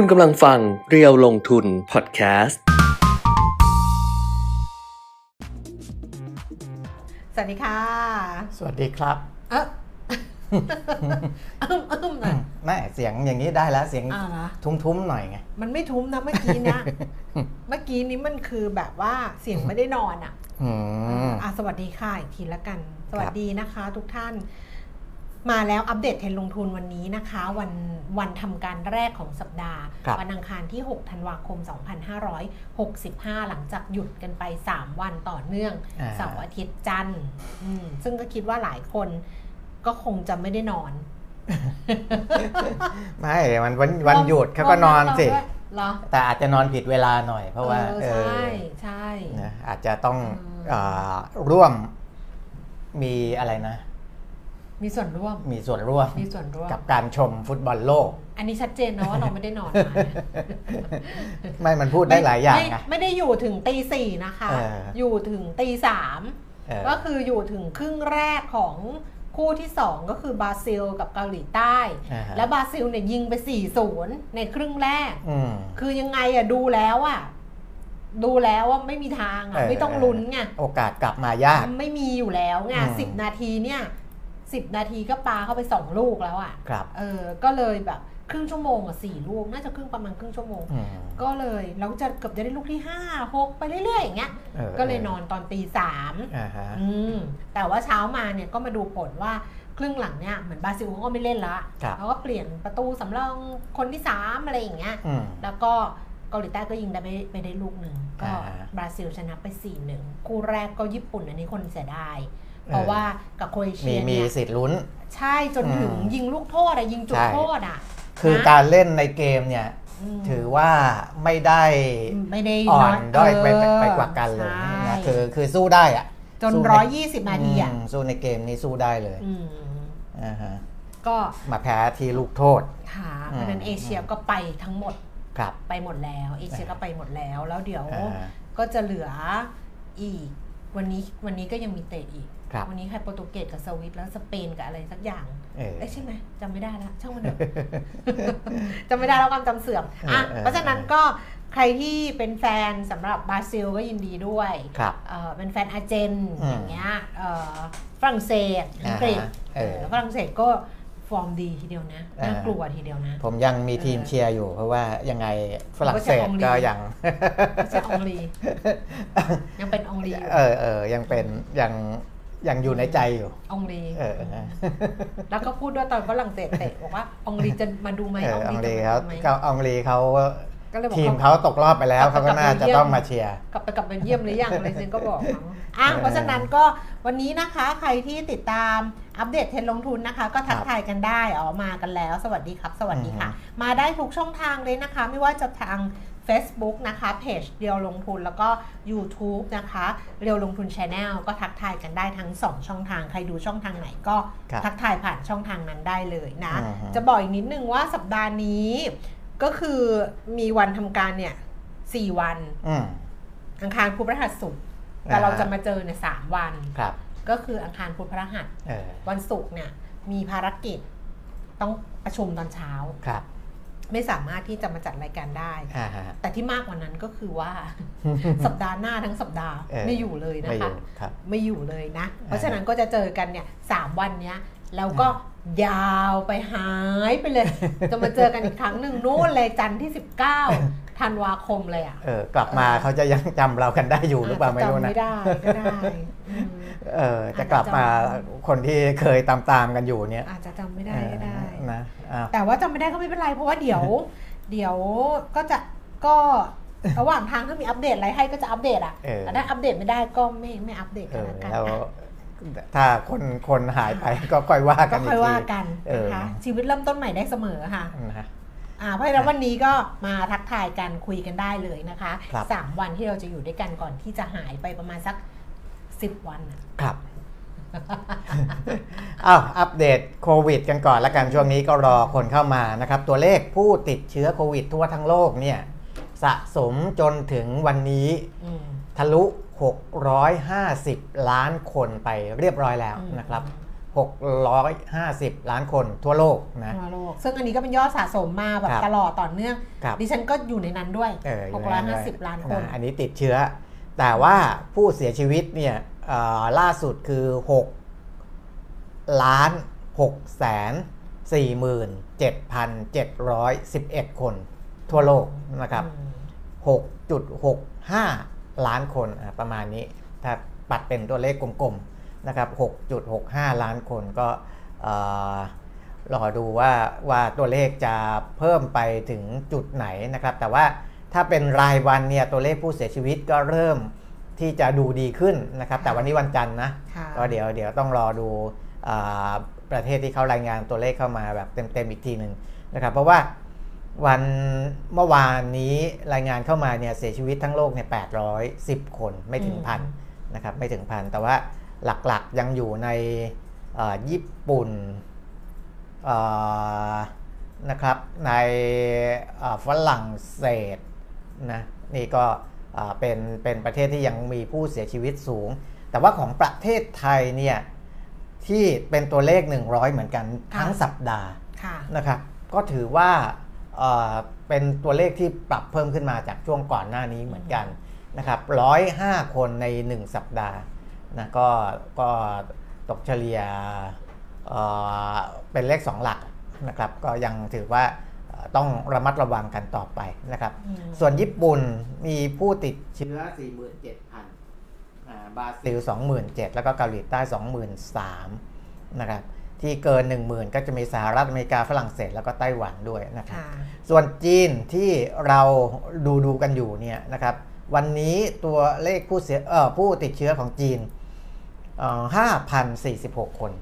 คุณกำลังฟังเรียวลงทุนพอดแคสต์ สวัสดีค่ะ สวัสดีครับเอ๊ะอึ้มอึ้มหน่อยแม่เสียงอย่างนี้ได้แล้วเสียงอ่าเหรอ ทุ้มๆหน่อยไง มันไม่ทุ้มนะเมื่อกี้นะเมื่อกี้นี้มันคือแบบว่าเสียงไม่ได้นอนอะอืม อะสวัสดีค่ะอีกทีละกัน สวัสดีนะคะ ทุกท่าน มาแล้วอัปเดตเทรนด์ลงทุนวันนี้นะคะ วันวันทำการแรกของสัปดาห์ครับวันอังคารที่ 6 ธันวาคม 2565 หลังจากหยุดกันไป 3 วันต่อเนื่องอ่าเสาร์อาทิตย์จันทร์อืมซึ่งก็คิดว่าหลายคนก็คงจะไม่ได้นอน ไม่มันวันวันหยุดเขาก็นอนสิเหรอแต่อาจจะนอนผิดเวลาหน่อย เพราะว่าเออใช่ใช่นะอาจจะต้องอืมเอ่อร่วมมีอะไรนะ มีส่วนร่วม มีส่วนร่วม มีส่วนร่วม กับการชมฟุตบอลโลก อันนี้ชัดเจนนะว่าเราไม่ได้นอนมาเนี่ยไม่ มันพูดได้หลายอย่างไม่นะไม่ได้อยู่ถึงตีสี่นะคะเอออยู่ถึงตีสามเออก็คืออยู่ถึงครึ่งแรกของคู่ที่สองก็คือบราซิลกับเกาหลีใต้อ่าฮะแล้วบราซิลเนี่ยยิงไป4ี่ศูนย์ในครึ่งแรกอืมคือยังไงอะดูแล้วอะดูแล้วว่าไม่มีทางอะเออไม่ต้องลุ้นไงโอกาสกลับมายาก ไม่มีอยู่แล้วไงอืมสิบนาทีเนี่ย สิบนาทีก็ปาเข้าไปสองลูกแล้วอะครับเออก็เลยแบบครึ่งชั่วโมงอะสี่ลูก น่าจะครึ่งประมาณครึ่งชั่วโมงอืมก็เลยเราจะเกือบจะได้ลูกที่ห้าหกไปเรื่อยๆอย่างเงี้ยออก็เลยนอนตอนตีสามอ่าฮะอืมแต่ว่าเช้ามาเนี่ยก็มาดูผลว่าครึ่งหลังเนี่ยเหมือนบราซิลเขาก็ไม่เล่นละครับเขาก็เปลี่ยนประตูสำรองคนที่สามอะไรอย่างเงี้ยอืมแล้วก็เกาหลีใต้ก็ยิงได้ไปไปได้ลูกหนึ่งก็อ่าบราซิลชนะไป4ี่หนึ่งคู่แรกก็ญี่ปุ่นอันนี้คนเสียดาย เพราะว่ากับโครเอเชีมียมีเนี่ยสิทธิ์ลุ้น ใช่จนถึงอืมยิงลูกโทษอะยิงจุดใช่ โทษอะคือนะการเล่นในเกมเนี่ย มถือว่าไม่ได้ไม่ได้อ่อนน้ด้อยไปเไปกว่ากันเลยใช่นะคือคือสู้ได้อะจนสู้ใร้อยยี่สิบนาทีอะมสู้ในเกมนี้สู้ได้เลยอืมอ่าฮะก็มาแพ้ที่ลูกโทษค่ะอืมเพราะฉะนั้นเอเชียก็ไปทั้งหมดครับไปหมดแล้ว เอเชียก็ไปหมดแล้วแล้วเดี๋ยว อ่าฮะก็จะเหลืออีก วันนี้วันนี้ก็ยังมีเตะอีกครับ วันนี้ใครโปรตุเกสกับสวิตแล้วสเปนกับอะไรสักอย่างเออเอ้ยใช่ไหมจำไม่ได้แล้วช่างมันเถอะจำไม่ได้แล้วความจำเสื่อมอะเออเออเพราะฉะนั้นก็ใครที่เป็นแฟนสำหรับบราซิลก็ยินดีด้วยครับเอ่อเป็นแฟนอาร์เจนอืมอย่างเงี้ยเอ่อฝรั่งเศสอังกฤษอ่าฮะเออเออฝรั่งเศสก็ฟอร์มดีทีเดียวนะน่าอ่ากลัวทีเดียวนะ ผมยังมีทีมเชียร์อยู่ เพราะว่ายังไงฝรั่งเศสผมก็จะก็อองลียังไม่ใช่องลียังเป็นองลีอยู่เออเออยังเป็นยัง ยังอยู่ในใจอยู่ องลีเออเออแล้วก็พูดด้วยตอนฝรั่งเศสเตะบอกว่าองลีจะมาดูไหมเออองอองลีลีจะเขามาดูไหมเขาอองลีเขาก็เลยบอกทีมว่าเขาตกรอบไปแล้วกลัเขาบก็กลับน่าไปจะเยี่ยมต้องมาเชียร์ กลับไปกลับไปเยี่ยมหรือยังอะไรเซนก็บอกเขาอะเพราะฉะนั้นก็วันนี้นะคะใครที่ติดตามอัปเดตเทรนด์ลงทุนนะคะ ก็ทักทายกันได้อ๋อมากันแล้ว สวัสดีครับ สวัสดีค่ะ มาได้ทุกช่องทางเลยนะคะ ไม่ว่าจะทาง Facebook นะคะเพจเรียวลงทุนแล้วก็ YouTube นะคะเรียวลงทุน Channel ก็ทักทายกันได้ทั้ง 2 ช่องทาง ใครดูช่องทางไหนก็ครับทักทายผ่านช่องทางนั้นได้เลยนะอือฮึจะบอกอีกนิดนึงว่าสัปดาห์นี้ก็คือมีวันทำการเนี่ยสี่วันอืมอังคารพุธพฤหัสศุกร์แต่อ่าเราจะมาเจอเนี่ยสามวันครับก็คืออังคารพุธพฤหัสเออวันศุกร์เนี่ยมีภารกิจต้องประชุมตอนเช้าครับ ไม่สามารถที่จะมาจัดรายการได้อ่าฮะแต่ที่มากกว่านั้นก็คือว่าสัปดาห์หน้าทั้งสัปดาห์เออไม่อยู่เลยนะไม่อคะยู่ครับไม่อยู่เลยนะ เพราะฉะนั้นก็จะเจอกันเนี่ยสามวันเนี้ยแล้วก็ยาวไปหายไปเลย จะมาเจอกันอีกครั้งหนึ่งนู่นเลยจันทร์ที่ 19ธันวาคมเลยอะเออกลับมาเขาจะยังจำเรากันได้อยู่หรือเปล่าไม่รู้จำนะไม่ได้ก็ได้อืมเออจะกลับมาคนที่เคยตามตามๆกันอยู่เนี่ย อาจจะจำไม่ได้ก็ได้เออ นะอ้าวแต่ว่าจำไม่ได้ก็ไม่เป็นไรเพราะว่าเดี๋ยว เดี๋ยวก็จะก็ระหว่างทางถ้ามีอัปเดตอะไรให้ก็จะอัปเดตอะเออแต่ถ้าอัปเดตไม่ได้ก็ไม่ไม่อัปเดตเอกันอแล้วกันแล้วอะถ้าคนคนหายไปก็ค่อยว่ากัก็นอีค่อยกว่าทีกันเออนะคะชีวิตเริ่มต้นใหม่ได้เสมอค่ะนะอ่าเพราะฉะนั้นวันนี้ก็มาทักทายกันคุยกันได้เลยนะคะครับสามวันที่เราจะอยู่ด้วยกันก่อนที่จะหายไปประมาณสักสิบวันน่ะครับ อ้าวอัปเดตโควิด กันก่อนละกันช่วงนี้ก็รอคนเข้ามานะครับ ตัวเลขผู้ติดเชื้อโควิด ทั่วทั้งโลกเนี่ยสะสมจนถึงวันนี้อืมทะลุ 650 ล้านคนไปเรียบร้อยแล้วอืมนะครับ 650 ล้านคนทั่วโลกนะทั่วโลก ซึ่งอันนี้ก็เป็นยอดสะสมมาแบบครับตลอดต่อเนื่องครับดิฉันก็อยู่ในนั้นด้วยเอออยู่ในนั้นด้วย 650 ล้านคนะอันนี้ติดเชื้อ แต่ว่าผู้เสียชีวิตเนี่ยเอ่อ ล่าสุดคือ 6 ล้าน6แสน4หมื่น7,711 คนทั่วโลกนะครับ 6.65 ล้านคนอะประมาณนี้ ถ้าปัดเป็นตัวเลขกลมๆนะครับ 6.65 ล้านคนก็เอ่อรอดูว่าว่าตัวเลขจะเพิ่มไปถึงจุดไหนนะครับ แต่ว่าถ้าเป็นรายวันเนี่ยตัวเลขผู้เสียชีวิตก็เริ่ม ที่จะดูดีขึ้นนะครับ แต่วันนี้วันจันทร์นะค่ะก็เดี๋ยวเดี๋ยวต้องรอดูอ่าประเทศที่เขารายงานตัวเลขเข้ามาแบบเต็มๆอีกทีหนึ่งนะครับ เพราะว่าวันเมื่อวานนี้รายงานเข้ามาเนี่ยเสียชีวิตทั้งโลกเนี่ย810 คนไม่ถึงอืมพันนะครับไม่ถึงพันแต่ว่าหลักๆยังอยู่ในเอ่อญี่ปุ่นเอ่อนะครับในเอ่อฝรั่งเศสนะนี่ก็ เอ่อเป็นเป็นประเทศที่ยังมีผู้เสียชีวิตสูง แต่ว่าของประเทศไทยเนี่ยที่เป็นตัวเลข 100 เหมือนกันทั้งสัปดาห์ค่ะนะครับก็ถือว่าเอ่อเป็นตัวเลขที่ปรับเพิ่มขึ้นมาจากช่วงก่อนหน้านี้เหมือนกันนะครับร้อยห้าคนใน 1 สัปดาห์นะก็ก็ตกเฉลี่ยเอ่อเป็นเลข 2 หลักนะครับก็ยังถือว่าเอ่อ ต้องระมัดระวังกันต่อไปนะครับอืมส่วนญี่ปุ่นมีผู้ติดเชื้อ 47,000อ่าบราซิล 27,000 แล้วก็เกาหลีใต้ 23,000 นะครับ ที่เกิน 10,000 ก็จะมีสหรัฐอเมริกาฝรั่งเศสแล้วก็ไต้หวันด้วยนะครับค่ะส่วนจีนที่เราดูดูกันอยู่เนี่ยนะครับ วันนี้ตัวเลขผู้เสียเอ่อผู้ติดเชื้อของจีนเอ่อ5,046 คน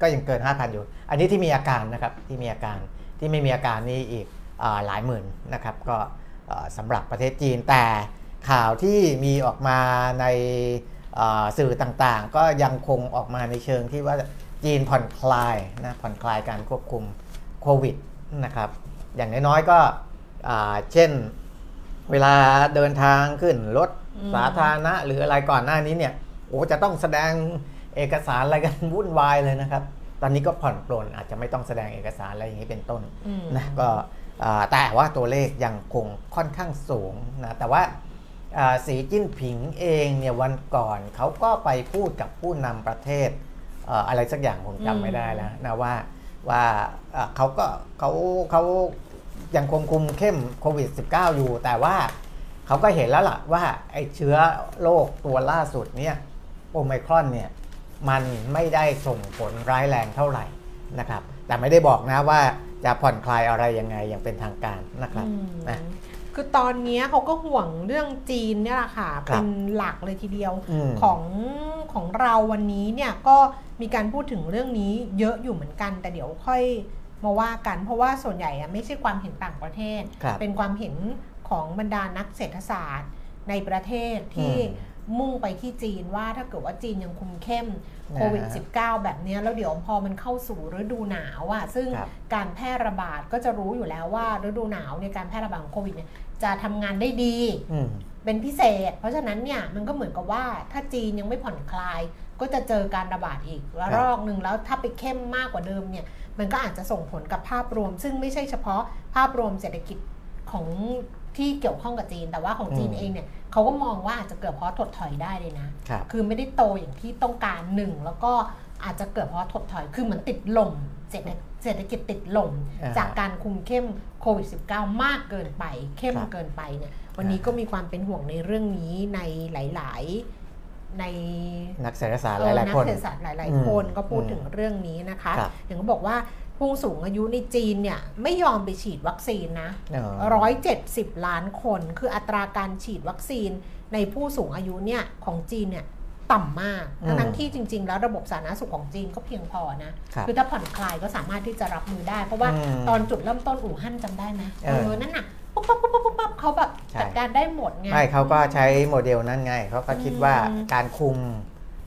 ก็ยังเกิน 5,000 อยู่ อันนี้ที่มีอาการนะครับที่มีอาการ ที่ไม่มีอาการนี่อีกอาหลายหมื่นนะครับก็เอ่อสำหรับประเทศจีนแต่ข่าวที่มีออกมาในเอ่อสื่อต่างๆ ก็ยังคงออกมาในเชิงที่ว่าจีนผ่อนคลายนะผ่อนคลายการควบคุมโควิดนะครับอย่างน้อยๆก็อ่าเช่นเวลาเดินทางขึ้นรถอืมสาธารณะหรืออะไรก่อนหน้านี้เนี่ยโอ้จะต้องแสดงเอกสารอะไรกันวุ่นวายเลยนะครับ ตอนนี้ก็ผ่อนปลนอาจจะไม่ต้องแสดงเอกสารอะไรอย่างนี้เป็นต้นอืมนะก็อ่าแต่ว่าตัวเลขยังคงค่อนข้างสูงนะแต่ว่าอ่าสีจิ้นผิงเองเนี่ยวันก่อนเขาก็ไปพูดกับผู้นำประเทศเอ่ออะไรสักอย่างผมจำไม่ได้แล้วนะว่าว่าเอ่อเขาก็เขาเขายังคงคุมเข้มโควิด -19 อยู่ แต่ว่าเขาก็เห็นแล้วล่ะว่าไอ้เชื้อโรคตัวล่าสุดเนี่ยโอไมครอนเนี่ย มันไม่ได้ส่งผลร้ายแรงเท่าไหร่นะครับ แต่ไม่ได้บอกนะว่าจะผ่อนคลายอะไรยังไงอย่างเป็นทางการนะครับอืมนะคือตอนเนี้ยเขาก็ห่วงเรื่องจีนเนี่ยแหละค่ะครับเป็นหลักเลยทีเดียวอืมของของเราวันนี้เนี่ยก็มีการพูดถึงเรื่องนี้เยอะอยู่เหมือนกัน แต่เดี๋ยวค่อยมาว่ากัน เพราะว่าส่วนใหญ่อะไม่ใช่ความเห็นต่างประเทศครับเป็นความเห็นของบรรดานักเศรษฐศาสตร์ในประเทศที่อื มมุ่งไปที่จีนว่าถ้าเกิดว่าจีนยังคุมเข้มนะฮะโควิด -19 แบบเนี้ยแล้วเดี๋ยวพอมันเข้าสู่ฤดูหนาวอะซึ่งครับการแพร่ระบาดก็จะรู้อยู่แล้วว่าฤดูหนาวในยการแพร่ระบาดของโควิดเนี่ยจะทำงานได้ดีอืมเป็นพิเศษ เพราะฉะนั้นเนี่ยมันก็เหมือนกับว่าถ้าจีนยังไม่ผ่อนคลาย ก็จะเจอการระบาดอีกระลอกหนึ่งแล้วถ้าไปเข้มมากกว่าเดิมเนี่ยมันก็อาจจะส่งผลกับภาพรวม ซึ่งไม่ใช่เฉพาะภาพรวมเศรษฐกิจของที่เกี่ยวข้องกับจีน แต่ว่าของจีนอืมเองเนี่ย เขาก็มองว่าอาจจะเกิดเพราะถดถอยได้เลยนะครับคือไม่ได้โตอย่างที่ต้องการหนึ่งแล้วก็อาจจะเกิดเพราะถดถอย คือเหมือนติดลมเศรษฐเศรษฐกิจติดลมอ่าจากการคุมเข้มโควิด -19 มากเกินไป เข้มครับเกินไปเนี่ย วันนี้ก็มีความเป็นห่วงในเรื่องนี้ในหลาย ๆ ในนักเศรษฐศาสตร์หเอ่อลายนัๆคนเศรษฐศาสตร์หลายอืมๆคนก็พูดอืมถึงเรื่องนี้นะคะครับอย่างเขาบอกว่า ผู้สูงอายุในจีนเนี่ยไม่ยอมไปฉีดวัคซีนนะเออร้อยเจ็ดสิบล้านคน คืออัตราการฉีดวัคซีนในผู้สูงอายุเนี่ยของจีนเนี่ยต่ำมากอืมทั้งๆที่จริง ๆ แล้วระบบสาธารณสุขของจีนก็เพียงพอนะครับคือถ้าผ่อนคลายก็สามารถที่จะรับมือได้ เพราะว่าอืมตอนจุดเริ่มต้นอู่ฮั่นจำได้ไหมเออนั่นน่ะปุ๊บปั๊บปุ๊บปั๊บปุ๊บปั๊บเขาแบบใช่จัดการได้หมดไงไม่เขาก็ใช้โมเดลนั้นไงเขาก็คิดว่าอืมการคุม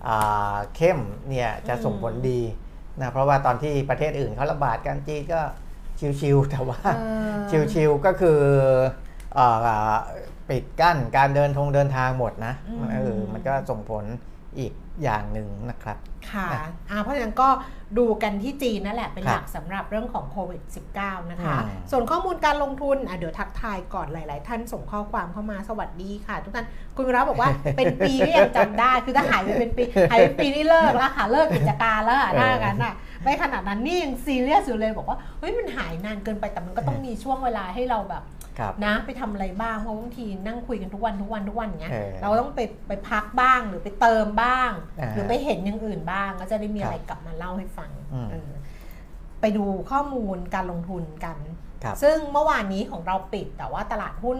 อ่าเข้มเนี่ยจะส่งผลดี นะเพราะว่าตอนที่ประเทศอื่นเขาระบาดกันจีนก็ชิวๆแต่ว่าเออชิวๆก็คือเอ่อปิดกั้นการเดินทงเดินทางหมดนะอืมเออมันก็ส่งผล อีกอย่างหนึ่งนะครับ ค่ะอะอ่าเพราะฉะนั้นก็ดูกันที่จีนนั่นแหละเป็นครับหลักสำหรับเรื่องของโควิด -19 นะคะอืมส่วนข้อมูลการลงทุนอะเดี๋ยวทักทายก่อนหลาย ๆ ท่านส่งข้อความเข้ามาสวัสดีค่ะ ทุกท่านคุณรับบอกว่าเป็นปีก็ยังจำได้ คือถ้าหายไปเป็นปีหายไปปีนี่เลิกแล้วค่ะเลิกกิจการแล้วอะถ้างั้นอะไม่ขนาดนั้นนี่ยังซีเรียสอยู่เลยบอกว่าเฮ้ยมันหายนานเกินไปแต่มันก็ต้องมีช่วงเวลาให้เราแบบครับ นะไปทำอะไรบ้างเพราะบางทีนั่งคุยกันทุกวันทุกวันทุกวันอย่างเงี้ยเออเราต้องไปไปพักบ้างหรือไปเติมบ้างอ่าหรือไปเห็นอย่างอื่นบ้าง ก็จะได้มีครับอะไรกลับมาเล่าให้ฟังอืมเออไปดูข้อมูลการลงทุนกันครับซึ่งเมื่อวานนี้ของเราปิดแต่ว่าตลาดหุ้น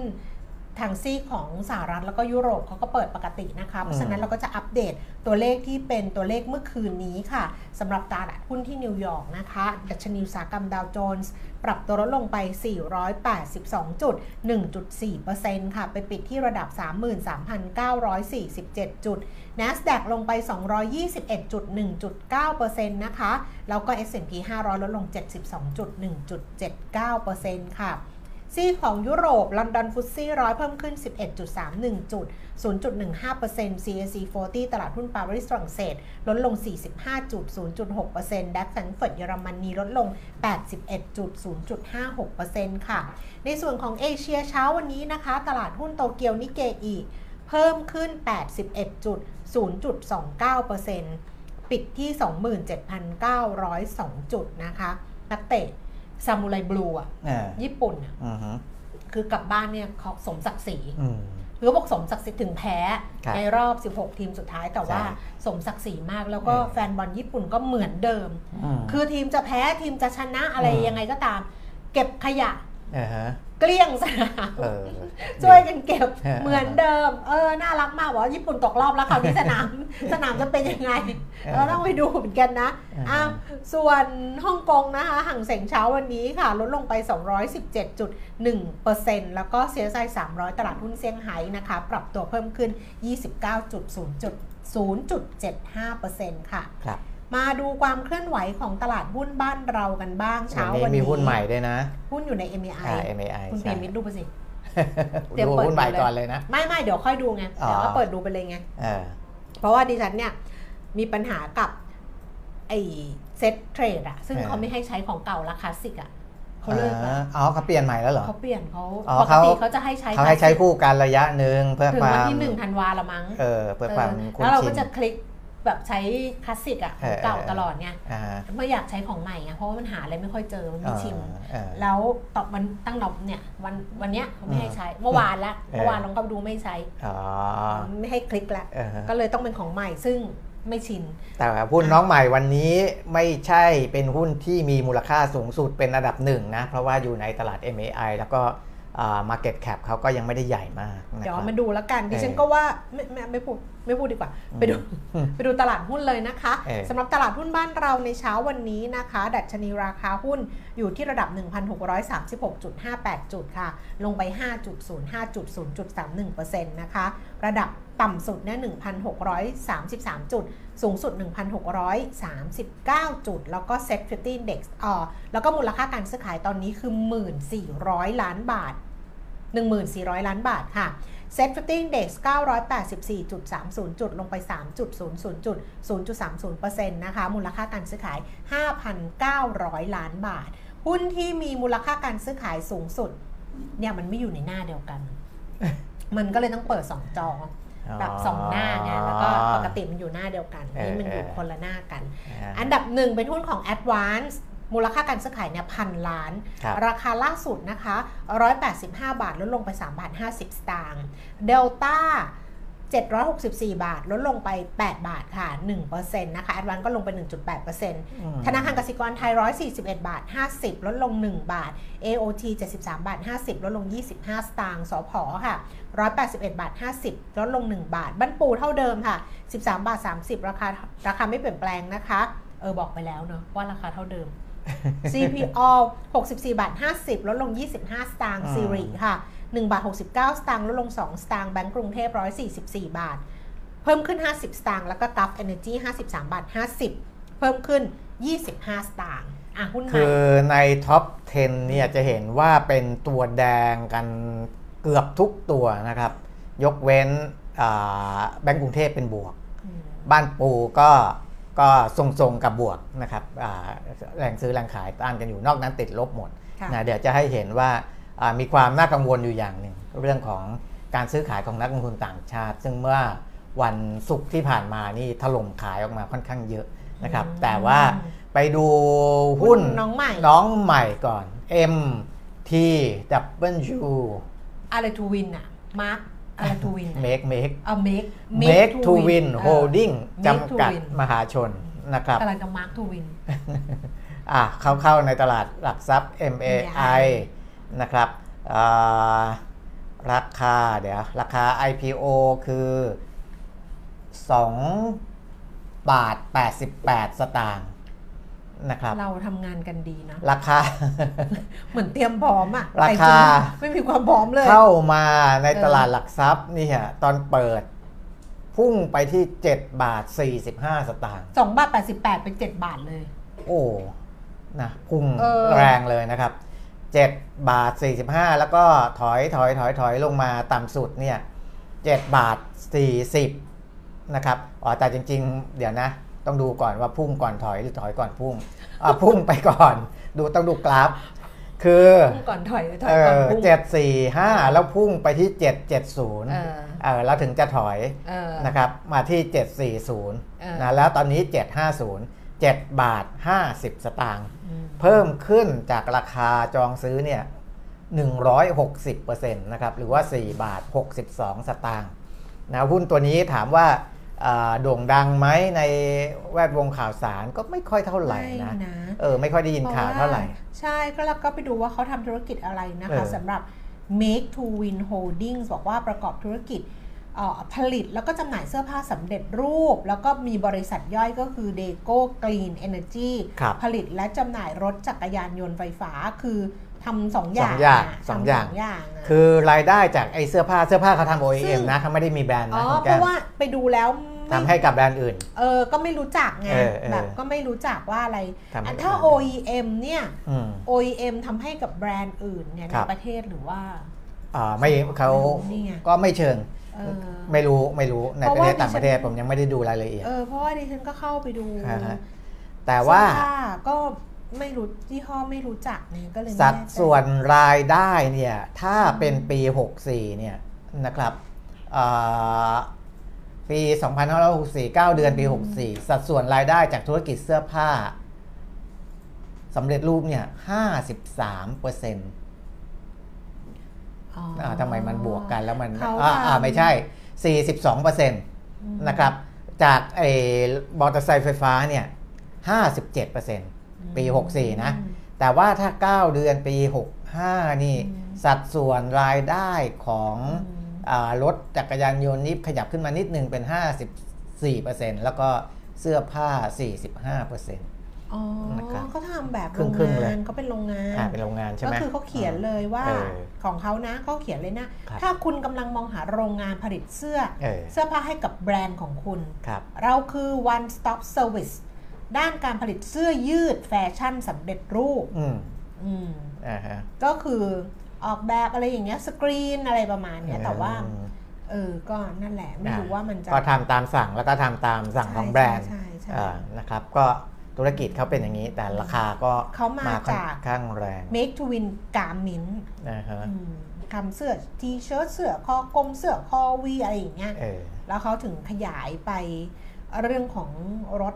ทางซีกของสหรัฐแล้วก็ยุโรปเขาก็เปิดปกตินะคะ เพราะฉะนั้นเราก็จะอัปเดตตัวเลขที่เป็นตัวเลขเมื่อคืนนี้ค่ะสำหรับตลาดหุ้นที่นิวยอร์กนะคะ ดัชนีอุตสาหกรรมดาวโจนส์ปรับตัวลดลงไป 482จุด1.4%ค่ะ ไปปิดที่ระดับ 33,947 จุด NASDAQ ลงไป 221จุด1.9%นะคะ แล้วก็ S&P 500 ลดลง 72จุด1.79%ค่ะ ซีกของยุโรป ลอนดอนฟุตซี่ร้อยเพิ่มขึ้น 11.31 จุด 0.15% CAC 40 ตลาดหุ้นปารีสฝรั่งเศส ลดลง 45จุด0.6%ดัคแฟรงเฟิร์ตเยอรมนีลดลง 81จุด0.56%ค่ะ ในส่วนของเอเชียเช้าวันนี้นะคะ ตลาดหุ้นโตเกียวนิเกอีเพิ่มขึ้น 81จุด0.29%ปิดที่ 27,902 จุดนะคะ นักเตะ ซามูไรบลูอะอ่าญี่ปุ่นอะอือฮึคือกลับบ้านเนี่ยเขาสมศักดิ์ศรีอืมคือเขาบอกสมศักดิ์ศรีถึงแพ้ครับในรอบ 16 ทีมสุดท้ายแต่ว่าใช่สมศักดิ์ศรีมาก แล้วก็เออแฟนบอลญี่ปุ่นก็เหมือนเดิมมคือทีมจะแพ้ทีมจะชนะอะไรอืมยังไงก็ตาม เก็บขยะอ่าฮะ เกลี้ยงสนามเออช่วยกันเก็บเออเหมือนเดิม เออ น่ารักมากบอกว่าญี่ปุ่นตกรอบแล้วคราวนี้สนามสนามจะเป็นยังไงเออเราต้องไปดูเหมือนกันนะเอออ่อ้าวส่วนฮ่องกงนะคะห่างเสงเช้าวันนี้ค่ะ ลดลงไป 217.1%แล้วก็เซียไซ300 ตลาดหุ้นเซี่ยงไฮ้นะคะ ปรับตัวเพิ่มขึ้น 29.0.0.75%ค่ะครับ มาดูความเคลื่อนไหวของตลาดหุ้นบ้านเรากันบ้างวัเช้านนี้วันมีนี้หุ้นใหม่ด้วยนะ หุ้นอยู่ใน MAI อ่า MAI คุณใช่เพียมิดดูไปสิเตรียมดูเปิดหุ้นใหม่ดูเลยก่อนเลยนะ ไม่ไม่เดี๋ยวค่อยดูไงอ๋อเดี๋ยวก็เปิดดูไปเลยไงเออเพราะว่าดิฉันเนี่ยมีปัญหากับไอ้เซ็ตเทรดอะซึ่งเออเขาไม่ให้ใช้ของเก่าราคาสิกอะเขาเลิกแล้วอ่าอ๋อเขาเปลี่ยนใหม่แล้วเหรอเขาเปลี่ยนเขาอ๋อปกติเขาเขาจะให้ใช้เขาให้ใช้คู่กันระยะหนึ่งเพื่อถึงควาวันมที่หนึ่งธันวาละมั้งเออเพื่อความเออคุ้นแล้วเราชิก็นจะคลิก แบบใช้คลาสสิกอะของเก่าเออเออตลอดไงอ่าฮะไม่อยากใช้ของใหม่ไงเพราะว่ามันหาอะไรไม่ค่อยเจอมันไม่ชินเออแล้วตอบมันตั้งนอบเนี่ยวันวันเนี้ยเขาไม่ให้ใช้เมื่อวานละเออเมื่อวานลองเข้าไปดูไม่ใช้อ๋อไม่ให้คลิกละเออฮะก็เลยต้องเป็นของใหม่ซึ่งไม่ชิน แต่หุ้นน้องใหม่วันนี้ไม่ใช่เป็นหุ้นที่มีมูลค่าสูงสุดเป็นอันดับหนึ่งนะ เพราะว่าอยู่ในตลาด MAI แล้วก็ อ่า Market Cap เขาก็ยังไม่ได้ใหญ่มากนะเดี๋ยวครับมาดูแล้วกันดิฉันเออก็ว่าไม่ไม่ไม่พูดไม่พูดดีกว่า ไปดูอืมไปดูตลาดหุ้นเลยนะคะเออสำหรับตลาดหุ้นบ้านเราในเช้าวันนี้นะคะ ดัชนีราคาหุ้นอยู่ที่ระดับ 1,636.58 จุดค่ะ ลงไป 5.05จุด0.31%นะคะระดับ ต่ำสุดเนี่ย1,633 จุด สูงสุด 1,639 จุด แล้วก็ Set 50 Index อ่อแล้วก็มูลค่าการซื้อขายตอนนี้คือ 1,400 ล้านบาท 1,400 ล้านบาทค่ะ Set 50 Index 984.30 จุด ลงไป 3.00 จุด 0.30%นะคะ มูลค่าการซื้อขาย 5,900 ล้านบาท หุ้นที่มีมูลค่าการซื้อขายสูงสุด เนี่ยมันไม่อยู่ในหน้าเดียวกัน มันก็เลยต้องเปิด 2 จอ แบบสองหน้าไงแล้วก็ปกติมันอยู่หน้าเดียวกันเออนี่มันอยู่เออคนละหน้ากันอ่าอันดับหนึ่งเป็นหุ้นของ Advance มูลค่าการซื้อขายเนี่ยพันล้านครับราคาล่าสุดนะคะ 185 บาทลดลงไป 3 บาท 50 สตางค์เดลต้า 764 บาท ลดลงไป 8 บาทค่ะ1%นะคะแอดวานก็ลงไป 1.8%ธนาคารกสิกรไทย 141 บาท 50 ลดลง 1 บาท AOT 73 บาท 50 ลดลง 25 สตางค์สพค่ะ 181 บาท 50 ลดลง 1 บาทบ้านปูเท่าเดิมค่ะ 13 บาท 30 ราคาราคาไม่เปลี่ยนแปลงนะคะ เออบอกไปแล้วเนอะว่าราคาเท่าเดิม CPO 64 บาท 50 ลดลง 25 สตางค์อืม SIRI ค่ะ 1 บาท 69 สตางค์ลดลง 2 สตางค์แบงก์กรุงเทพ 144 บาท เพิ่มขึ้น 50 สตางค์แล้วก็ Gulf Energy 53 บาท 50 เพิ่มขึ้น 25 สตางค์อะหุ้นใหม่คือใน top 10 เนี่ยจะเห็นว่าเป็นตัวแดงกันเกือบทุกตัวนะครับ ยกเว้นอ่าแบงก์กรุงเทพเป็นบวกอืมบ้านปูก็ ก็ทรงๆกับบวกนะครับอ่าแรงซื้อแรงขายต้านกันอยู่นอกนั้นติดลบหมดค่ะนะเดี๋ยวจะให้เห็นว่าอ่ามีความน่ากังวลอยู่อย่างหนึ่งเรื่องของการซื้อขายของนักลงทุนต่างชาติ ซึ่งเมื่อวันศุกร์ที่ผ่านมานี่ถล่มขายออกมาค่อนข้างเยอะนะครับอืมแต่ว่าไปดูหุ้นน้องใหม่น้องใหม่ก่อน M T W อะไรทูวินอะมาร์ค อะไรทูวิน Make Make เอาเมก Make to Win Holding Make to จำกัด Win มหาชนนะครับอะไรกับมาร์คทูวินอะเข้าเข้าในตลาดหลักทรัพย์ MAI นะครับอ่าราคาเดี๋ยวราคา IPO คือ2บาท88 สตางค์ นะครับเราทำงานกันดีนะ ราคา เหมือนเตรียมพร้อมอะราคาแต่จริงๆไม่มีความพร้อมเลย เข้ามาในเออตลาดหลักทรัพย์นี่ฮะตอนเปิด พุ่งไปที่ 7 บาท 45 สตางค์สองบาทแปดสิบแปดเป็นเจ็ดบาทเลย โอ้นะพุ่งเออแรงเลยนะครับ 7 บาท 45 แล้วก็ถอยถอยถอยถอยลงมาต่ำสุดเนี่ย7บาท 40 นะครับ อ๋อแต่จริง ๆ เดี๋ยวนะ ต้องดูก่อนว่าพุ่งก่อนถอยหรือถอยก่อนพุ่งอะพุ่งไปก่อน ดูต้องดูกราฟ คือพุ่งก่อนถอยถอยเอก่อนอพุ่งเจ็ดสี่ห้าแล้วพุ่งไปที่เจ็ดเจ็ดศูนย์เออเออแล้วถึงจะถอยเออนะครับ มาที่เจ็ดสี่ศูนย์เออนะแล้วตอนนี้เจ็ดห้าศูนย์เจ็ดบาทห้าสิบสตางค์อืมเพิ่มขึ้นจากราคาจองซื้อเนี่ย160%นะครับหรือว่า 4 บาท 62 สตางค์นะหุ้นตัวนี้ถามว่าอ่า โด่งดังไหมในแวดวงข่าวสารก็ไม่ค่อยเท่าไหร่นะไม่นะเออไม่ค่อยได้ยินข่าวเท่าไหร่ ใช่ก็แล้วก็ไปดูว่าเขาทำธุรกิจอะไรนะเอคะอสำหรับ Make to Win Holdings บอกว่าประกอบธุรกิจเอ่อผลิตแล้วก็จำหน่ายเสื้อผ้าสำเร็จรูป แล้วก็มีบริษัทย่อยก็คือ Deco Green Energy ครับผลิตและจำหน่ายรถจักรยานยนต์ไฟฟ้าคือ ทำสองอย่างสองอย่างะสองทำอย่างสองอย่างอะคือรายได้จากไอ้เสื้อผ้าเสื้อผ้าเขาทำซึ่ OEM งนะเขาไม่ได้มีแบรนด์อ๋นะอคุณเพแก้มราะว่าไปดูแล้วไม่ทำให้กับแบรนด์อื่น เออ ก็ไม่รู้จักไงเออเออแบบก็ไม่รู้จักว่าอะไรทำให้อันถ้ากับแบรนด์ OEM เนี่ยอืม OEM ทำให้กับแบรนด์อื่นเนี่ยคในรับประเทศหรือว่าอ่าไม่เขานี่ไงก็ไม่เชิงเออไม่รู้ไม่รู้ในเพปราะระว่าเทศต่างประเทศดิฉันผมยังไม่ได้ดูรายละเอียด เออ เพราะว่าดิฉันก็เข้าไปดูอ่าฮะแต่ว่าเสื้อผ้ก็ ไม่รู้ยี่ห้อไม่รู้จักเนี่ยก็เลยไม่สัดแน่ใจส่วนรายได้เนี่ยถ้าเป็นปี 64เนี่ยนะครับอ่าปี2564 9 เดือนปี 64 สัดส่วนรายได้จากธุรกิจเสื้อผ้าสำเร็จรูปเนี่ย53เปอร์เซ็นต์อ๋อทำไมมันบวกกันแล้วมันเขาอ่าอ่าทำ ไม่ใช่ 42เปอร์เซ็นต์อืมนะครับ จากไอ้มอเตอร์ไซค์ไฟฟ้าเนี่ย57เปอร์เซ็นต์ ปี 64 นะอืมแต่ว่าถ้า 9 เดือนปี 65 นี่อืมสัดส่วนรายได้ของอืมอารถจักรยานยนต์นี่ขยับขึ้นมานิดนึงเป็น 54%แล้วก็เสื้อผ้า 45%อ๋อนะครับเขาทำแบบคโรงรึ่งๆเลยงานเขาเป็นโรงงานอ่าเป็นโรงงานใช่ไหก็มคือเขาเขียนเลยว่าเออของเขานะเขาเขียนเลยนะครับถ้าคุณกำลังมองหาโรงงานผลิตเสื้อเออเสื้อผ้าให้กับแบรนด์ของคุณครับเราคือ one stop service ด้านการผลิตเสื้อยืดแฟชั่นสำเร็จรูปอืมอืมอ่าฮะก็คือออกแบบอะไรอย่างเงี้ยสกรีนอะไรประมาณเนี้ยแต่ว่าอืมเออก็นั่นแหละไม่รู้ว่ามันจะก็ทำตามสั่งแล้วก็ทำตามสั่งของแบรนด์ใช่ใช่ใช่อ่านะครับก็ธุรกิจเขาเป็นอย่างนี้ แต่ราคาก็เขามาค่อนจากข้างแรง make to win garment นะฮะอืมทำเสื้อ T-shirt เสื้อคอกลมเสื้อคอ V อะไรอย่างเงี้ยเออแล้วเขาถึงขยายไปเรื่องของรถ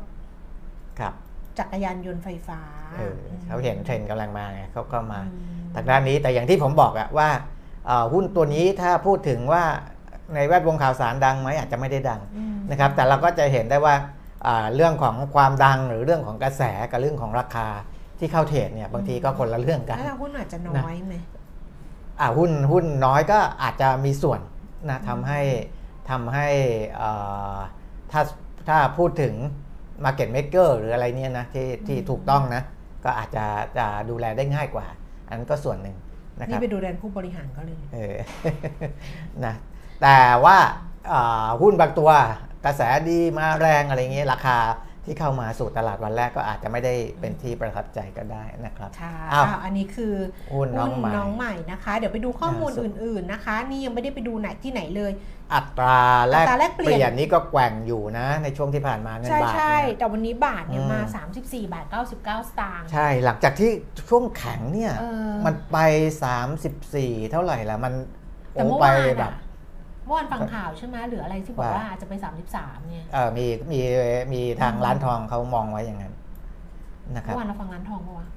ครับจักรยานยนต์ไฟฟ้าเออเขาเห็นเทรนด์กำลังมาไงเขาก็มาอืมทางด้านนี้แต่อย่างที่ผมบอกอะว่าเอ่อหุ้นตัวนี้ถ้าพูดถึงว่าในแวดวงข่าวสารดังไหมอาจจะไม่ได้ดังอืมนะครับ แต่เราก็จะเห็นได้ว่าอ่าเรื่องของความดังหรือเรื่องของกระแสกับเรื่องของราคาที่เข้าเทรดเนี่ยบางทีก็คนละเรื่องกันแล้วเราหุ้นอาจจะน้อยไหมอ่าหุ้นหุ้นน้อยก็อาจจะมีส่วนนะทำให้ทำให้เอ่อถ้าถ้าพูดถึง Market Maker หรืออะไรเนี่ยนะที่ที่ถูกต้องนะ ก็อาจจะจะดูแลได้ง่ายกว่า อันนั้นก็ส่วนหนึ่งนะคนี่รับไปดูแดนผู้บริหารเขาเลยเออนะแต่ว่าอ่าหุ้นบางตัวกระแสดีมาแรงอะไรเงี้ยราคา ที่เข้ามาสู่ตลาดวันแรกก็อาจจะไม่ได้เป็นที่ประทับใจก็ได้นะครับใช่อ้าวอะอันนี้คือหุ้นน้องใหม่น้องใหม่นะคะ เดี๋ยวไปดูข้อมูลล่าสุดอื่นๆนะคะ นี่ยังไม่ได้ไปดูไหนที่ไหนเลย อัตราแลกอัตราแลกเปลี่ยนเปลี่ยนนี่ก็แกว่งอยู่นะ ในช่วงที่ผ่านมาเงินใช่บาทใช่เนี่ยแต่วันนี้บาทเนี่ยอืมมา 34 บาท 99 สตางค์ใช่หลังจากที่ช่วงแข็งเนี่ยเออมันไป 34 เท่าไหร่แล้วมันแต่โอ้เมื่อไปวานแบอะบ เมื่อวานฟังข่าวใช่ไหมหรืออะไรที่บอกว่าว่าอาจจะไป 33 เนี่ยเออมีมีมีทางร้านทองเขามองไว้อย่างนั้นนะครับเมื่อวานเราฟังร้านทองปะวะ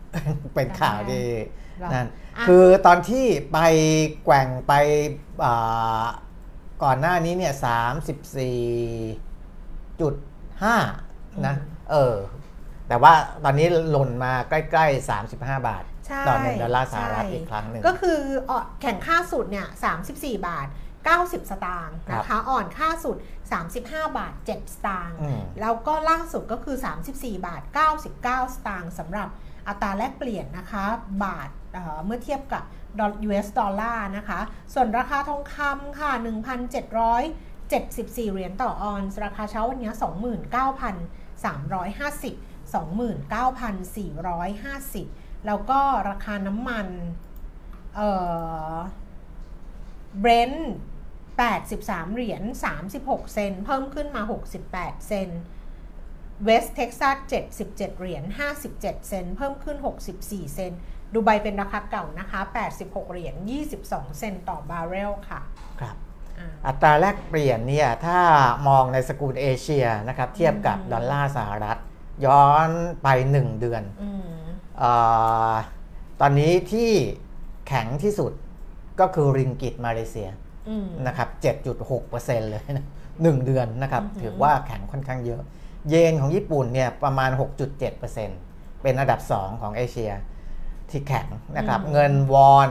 เป็นข่าวที่หรอนั่นอะคือตอนที่ไปแกว่งไปอ่าก่อนหน้านี้เนี่ยสามสิบสี่จุดห้านะเออ แต่ว่าตอนนี้หล่นมาใกล้ๆ 35 บาทใช่ต่อหนึ่งดอลลาร์สหรัฐใช่อีกครั้งหนึ่งก็คืออ่อนแข่งค่าสุดเนี่ย34 บาท 90 สตางค์นะคะอ่อนค่าสุด 35 บาท 7 สตางค์อืมแล้วก็ล่าสุดก็คือ 34 บาท 99 สตางค์สำหรับอัตราแลกเปลี่ยนนะคะ บาทเอ่อเมื่อเทียบกับดอล US ดอลลาร์นะคะ ส่วนราคาทองคำค่ะ 1,774 เหรียญต่อออนซ์ราคาเช้าวันนี้ 29,350 29,450 แล้วก็ราคาน้ำมันเอ่อBrent 83 เหรียญ 36 เซนต์เพิ่มขึ้นมา 68 เซนต์ West Texas 77 เหรียญ 57 เซนต์เพิ่มขึ้น 64 เซนต์ดูไบเป็นราคาเก่านะคะ 86 เหรียญ 22 เซนต์ต่อบาร์เรลค่ะครับอ่าอัตราแลกเปลี่ยนเนี่ยถ้ามองในสกุลเอเชียนะครับเทียบกับอืมดอลลาร์สหรัฐ ย้อนไป 1 เดือนอืมอาตอนนี้ที่แข็งที่สุดก็คือริงกิตมาเลเซียอืม นะครับ 7.6%เลยนะหนึ่งเดือนนะครับอือหือถือว่าแข็งค่อนข้างเยอะ เยนของญี่ปุ่นเนี่ยประมาณ 6.7%เป็นอันดับ 2 ของเอเชียที่แข็งนะครับ เงินวอน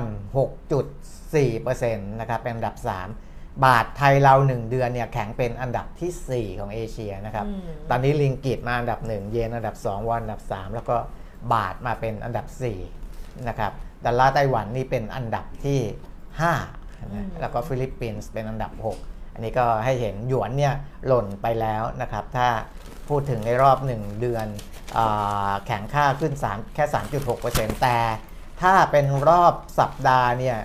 6.4%นะครับเป็นอันดับ 3 บาทไทยเรา 1 เดือนเนี่ยแข็งเป็นอันดับทีสี่4 ของเอเชียนะครับอืมตอนนี้ริงกิตมาอันดับ 1 เยนอันดับ 2 วอนอันดับ 3 แล้วก็บาทมาเป็นอันดับ 4 นะครับ ดอลลาร์ไต้หวันนี่เป็นอันดับที่5นะ แล้วก็ฟิลิปปินส์เป็นอันดับ 6 อันนี้ก็ให้เห็นหยวนเนี่ยหล่นไปแล้วนะครับ ถ้าพูดถึงในรอบ 1 เดือนอาแข็งค่าขึ้น3แค่ 3.6%แต่ถ้าเป็นรอบสัปดาห์เนี่ย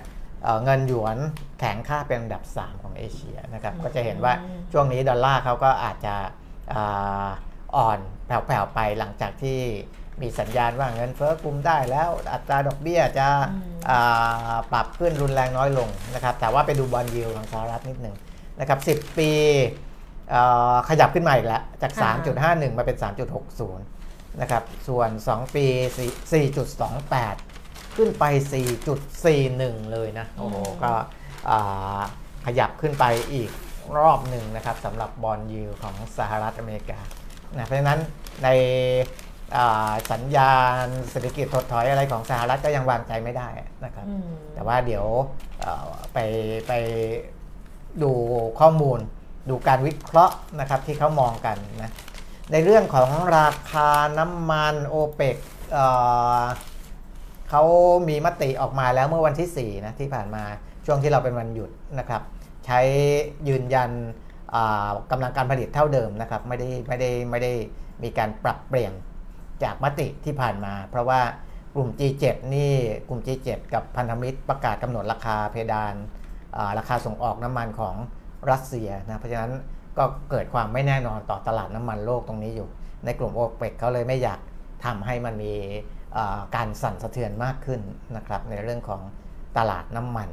เอ่อเงินหยวนแข็งค่าเป็นอันดับ 3 ของเอเชียนะครับก็จะเห็นว่าช่วงนี้ดอลลาร์เขาก็อาจจะอ่าอ่อนแผ่วๆไปหลังจากที่ มีสัญญาณว่าเงินเฟ้อคุมได้แล้วอัตราดอกเบี้ยจะอืมอ่าปรับขึ้นรุนแรงน้อยลงนะครับแต่ว่าไปดูบอลยิวของสหรัฐนิดหนึ่งนะครับ 10 ปีเอ่อขยับขึ้นมาอีกแล้ว จากค่ะ3.51 มาเป็น 3.60 นะครับ ส่วน 2 ปี 4.28 ขึ้นไป 4.41 เลยนะ โอ้โห ก็อ่าขยับขึ้นไปอีกรอบหนึ่งนะครับสำหรับบอลยิวของสหรัฐอเมริกานะเพราะฉะนั้นในอ่า สัญญาณเศรษฐกิจถดถอยอะไรของสหรัฐก็ยังวางใจไม่ได้นะครับอืมแต่ว่าเดี๋ยวเอ่อไปไปดูข้อมูล ดูการวิเคราะห์นะครับที่เขามองกันนะในเรื่องของราคาน้ำมันโอเปกเขามีมติออกมาแล้วเมื่อวันที่ 4 นะที่ผ่านมาช่วงที่เราเป็นวันหยุดนะครับ ใช้ยืนยันอ่ากำลังการผลิตเท่าเดิมนะครับ ไม่ได้ไม่ได้ไม่ได้มีการปรับเปลี่ยน จากมติที่ผ่านมา เพราะว่ากลุ่ม G7 นี่กลุ่ม G7 กับพันธมิตรประกาศกำหนดราคาเพดานราคาส่งออกน้ำมันของรัสเซียนะเพราะฉะนั้นก็เกิดความไม่แน่นอนต่อตลาดน้ำมันโลกตรงนี้อยู่ ในกลุ่มโอเปกเขาเลยไม่อยากทำให้มันมีการสั่นสะเทือนมากขึ้นนะครับในเรื่องของตลาดน้ำมัน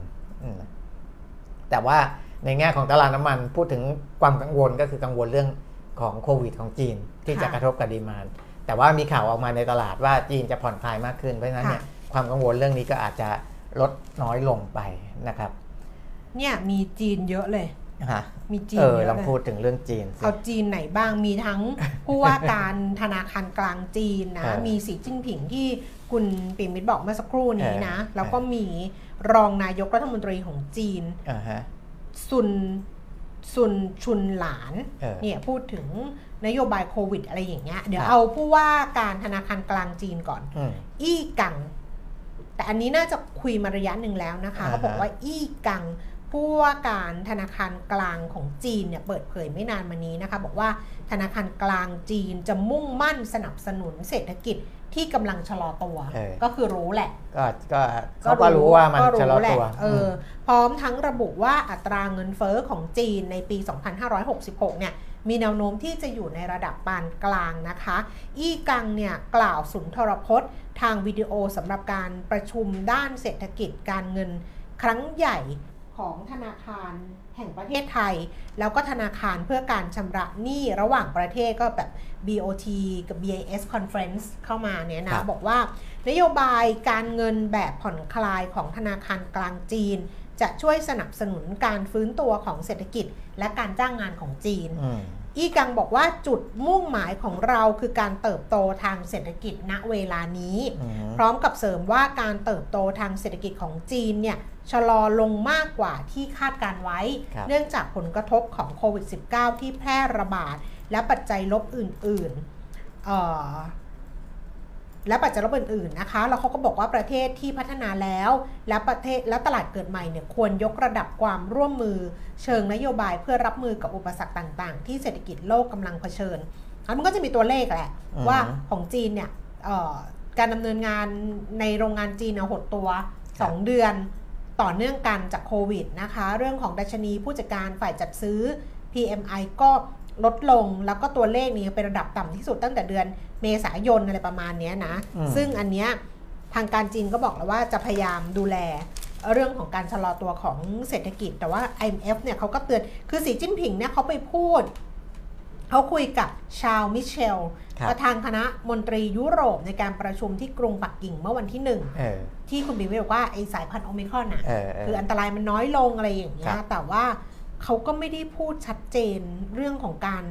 แต่ว่าในแง่ของตลาดน้ำมันพูดถึงความกังวลก็คือกังวลเรื่องของโควิดของจีน ที่จะค่ะกระทบกับดีมาน แต่ว่ามีข่าวออกมาในตลาดว่าจีนจะผ่อนคลายมากขึ้น เพราะฉะนั้นเนี่ยค่ะความกังวลเรื่องนี้ก็อาจจะลดน้อยลงไปนะครับ เนี่ยมีจีนเยอะเลยฮะมีจีนเออเยอะลองเลยพูดถึงเรื่องจีนสิเอาจีนไหนบ้างมีทั้งผู้ว่าการธนาคารกลางจีนนะเออมีสีจิ้นผิงที่คุณปิ่มมิตรบอกเมื่อสักครู่นี้นะเออแล้วก็มีรองนายกรัฐมนตรีของจีนอ่าฮะซุนซุนชุนหลานเออเนี่ยพูดถึง นโยบายโควิด อะไรอย่างเงี้ย เดี๋ยวครับเอาผู้ว่าการธนาคารกลางจีนก่อนอืมอี้กัง แต่อันนี้น่าจะคุยมาระยะหนึ่งแล้วนะคะอ่าฮะเขาบอกว่าอี้กังผู้ว่าการธนาคารกลางของจีนเนี่ยเปิดเผยไม่นานมานี้นะคะ บอกว่าธนาคารกลางจีนจะมุ่งมั่นสนับสนุนเศรษฐกิจที่กำลังชะลอตัวเออก็คือรู้แหละ ก็ก็เขาก็รู้ว่ามันก็ชะลอแหตัวเอออพร้อมทั้งระบุว่าอัตราเงินเฟอ้อของจีนในปี 2566 เนี่ย มีแนวโน้มที่จะอยู่ในระดับปานกลางนะคะ อี้กังเนี่ยกล่าวสุนทรพจน์ ทางวิดีโอสำหรับการประชุมด้านเศรษฐกิจการเงินครั้งใหญ่ของธนาคารแห่งประเทศไทย แล้วก็ธนาคารเพื่อการชำระหนี้ระหว่างประเทศก็แบบ BOT กับ BIS Conference เข้ามาเนี่ยครันะบบอกว่านโยบายการเงินแบบผ่อนคลายของธนาคารกลางจีน จะช่วยสนับสนุนการฟื้นตัวของเศรษฐกิจ และการจ้างงานของจีนอืมอีกังบอกว่าจุดมุ่งหมายของเราคือการเติบโตทางเศรษฐกิจณเวลานี้อืมพร้อมกับเสริมว่าการเติบโตทางเศรษฐกิจของจีนเนี่ยชะลอลงมากกว่าที่คาดการไว้ครับเนื่องจากผลกระทบของโควิด -19 ที่แพร่ระบาด และปัจจัยลบอื่นๆเอ่อ และปัจจัยลบอื่นๆนะคะ แล้วเขาก็บอกว่าประเทศที่พัฒนาแล้ว และประเทศและตลาดเกิดใหม่เนี่ยควรยกระดับความร่วมมือเชิงนโยบายเพื่อรับมือกับอุปสรรคต่างๆ ที่เศรษฐกิจโลกกำลังเผชิญแล้วมันก็จะมีตัวเลขแหละ ว่าของจีนเนี่ยการดำเนินงานในโรงงานจีนหดตัว 2 เดือนต่อเนื่องกันจากโควิดนะคะ เรื่องของดัชนีผู้จัดการฝ่ายจัดซื้อ PMI ก็ ลดลงแล้วก็ตัวเลขนี้เป็นระดับต่ำที่สุดตั้งแต่เดือนเมษายนอะไรประมาณเนี้ยนะอืมซึ่งอันเนี้ยทางการจีนก็บอกแล้วว่าจะพยายามดูแลเรื่องของการชะลอตัวของเศรษฐกิจ แต่ว่า IMF เนี่ยเขาก็เตือน คือสีจิ้นผิงเนี่ยเขาไปพูด เขาคุยกับชาวมิเชลครับประธานคณะมนตรียุโรปในการประชุมที่กรุงปักกิ่งเมื่อวันที่หนึ่งเออที่คุณบิวบอกว่าไอสายพันธุ์โอมิครอนน่ะเออเออคืออันตรายมันน้อยลงอะไรอย่างเงี้คยรับแต่ว่า เขาก็ไม่ได้พูดชัดเจนเรื่องของการ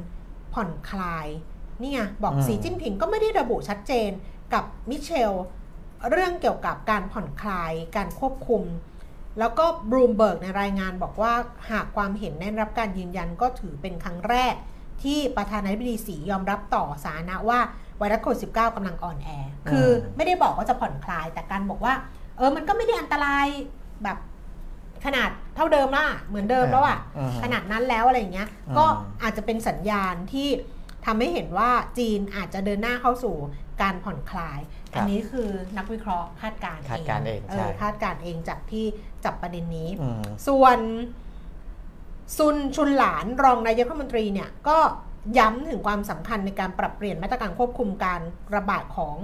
ผ่อนคลายนี่ไงบอกอืมสีจิ้นผิงก็ไม่ได้ระบุชัดเจนกับมิเชลเรื่องเกี่ยวกับการผ่อนคลายการควบคุม แล้วก็บรูมเบิร์กในรายงานบอกว่าหากความเห็นได้รับการยืนยันก็ถือเป็นครั้งแรก ที่ประธานาธิบดีสียอมรับต่อสาธารณะว่าไวรัสโควิด -19 กำลังอ่อนแอ คือไม่ได้บอกว่าจะผ่อนคลาย แต่การบอกว่า เออ มันก็ไม่ได้อันตรายแบบ ขนาดเท่าเดิมละเหมือนเดิมแล้วอะอืมขนาดนั้นแล้วอะไรอย่างเงี้ยอืมก็อาจจะเป็นสัญญาณที่ทำให้เห็นว่าจีนอาจจะเดินหน้าเข้าสู่การผ่อนคลายครับอันนี้คือนักวิเคราะห์คาดการณ์คาดการณ์เองเอใช่อคาดการณ์เองจากที่จับประเด็นนี้อืมส่วนซุนชุนหลานรองนายกรัฐมนตรีเนี่ยก็ย้ำถึงความสำคัญในการปรับเปลี่ยนมาตรการควบคุมการระบาดของ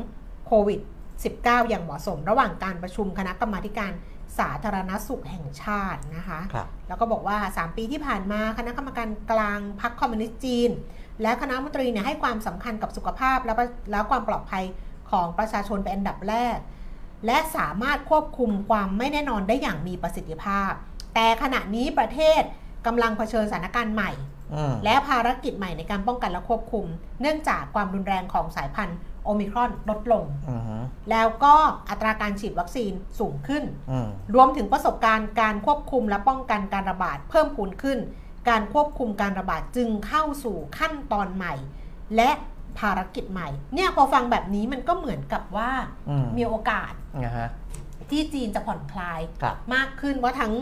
โควิด -19 อย่างเหมาะสม ระหว่างการประชุมคณะกรรมาธิการ สาธารณสุขแห่งชาตินะคะครับแล้วก็บอกว่า 3 ปีที่ผ่านมาคณะกรรมการกลางพรรคคอมมิวนิสต์จีน และคณะรัฐมนตรีเนี่ยให้ความสำคัญกับสุขภาพและประแล้วความปลอดภัยของประชาชนเป็นอันดับแรก และสามารถควบคุมความไม่แน่นอนได้อย่างมีประสิทธิภาพ แต่ขณะนี้ประเทศกำลังเผชิญสถานการณ์ใหม่อืมและภารกิจใหม่ในการป้องกันและควบคุม เนื่องจากความรุนแรงของสายพันธุ์ โอมิครอนลดลงอืมฮึแล้วก็อัตราการฉีดวัคซีนสูงขึ้นอืมรวมถึงประสบการณ์การควบคุมและป้องกันการระบาดเพิ่มพูนขึ้น การควบคุมการระบาดจึงเข้าสู่ขั้นตอนใหม่ และภารกิจใหม่ เนี่ยพอฟังแบบนี้มันก็เหมือนกับว่าอืมมีโอกาสนะฮะที่จีนจะผ่อนคลายครับมากขึ้นว่าทั้ง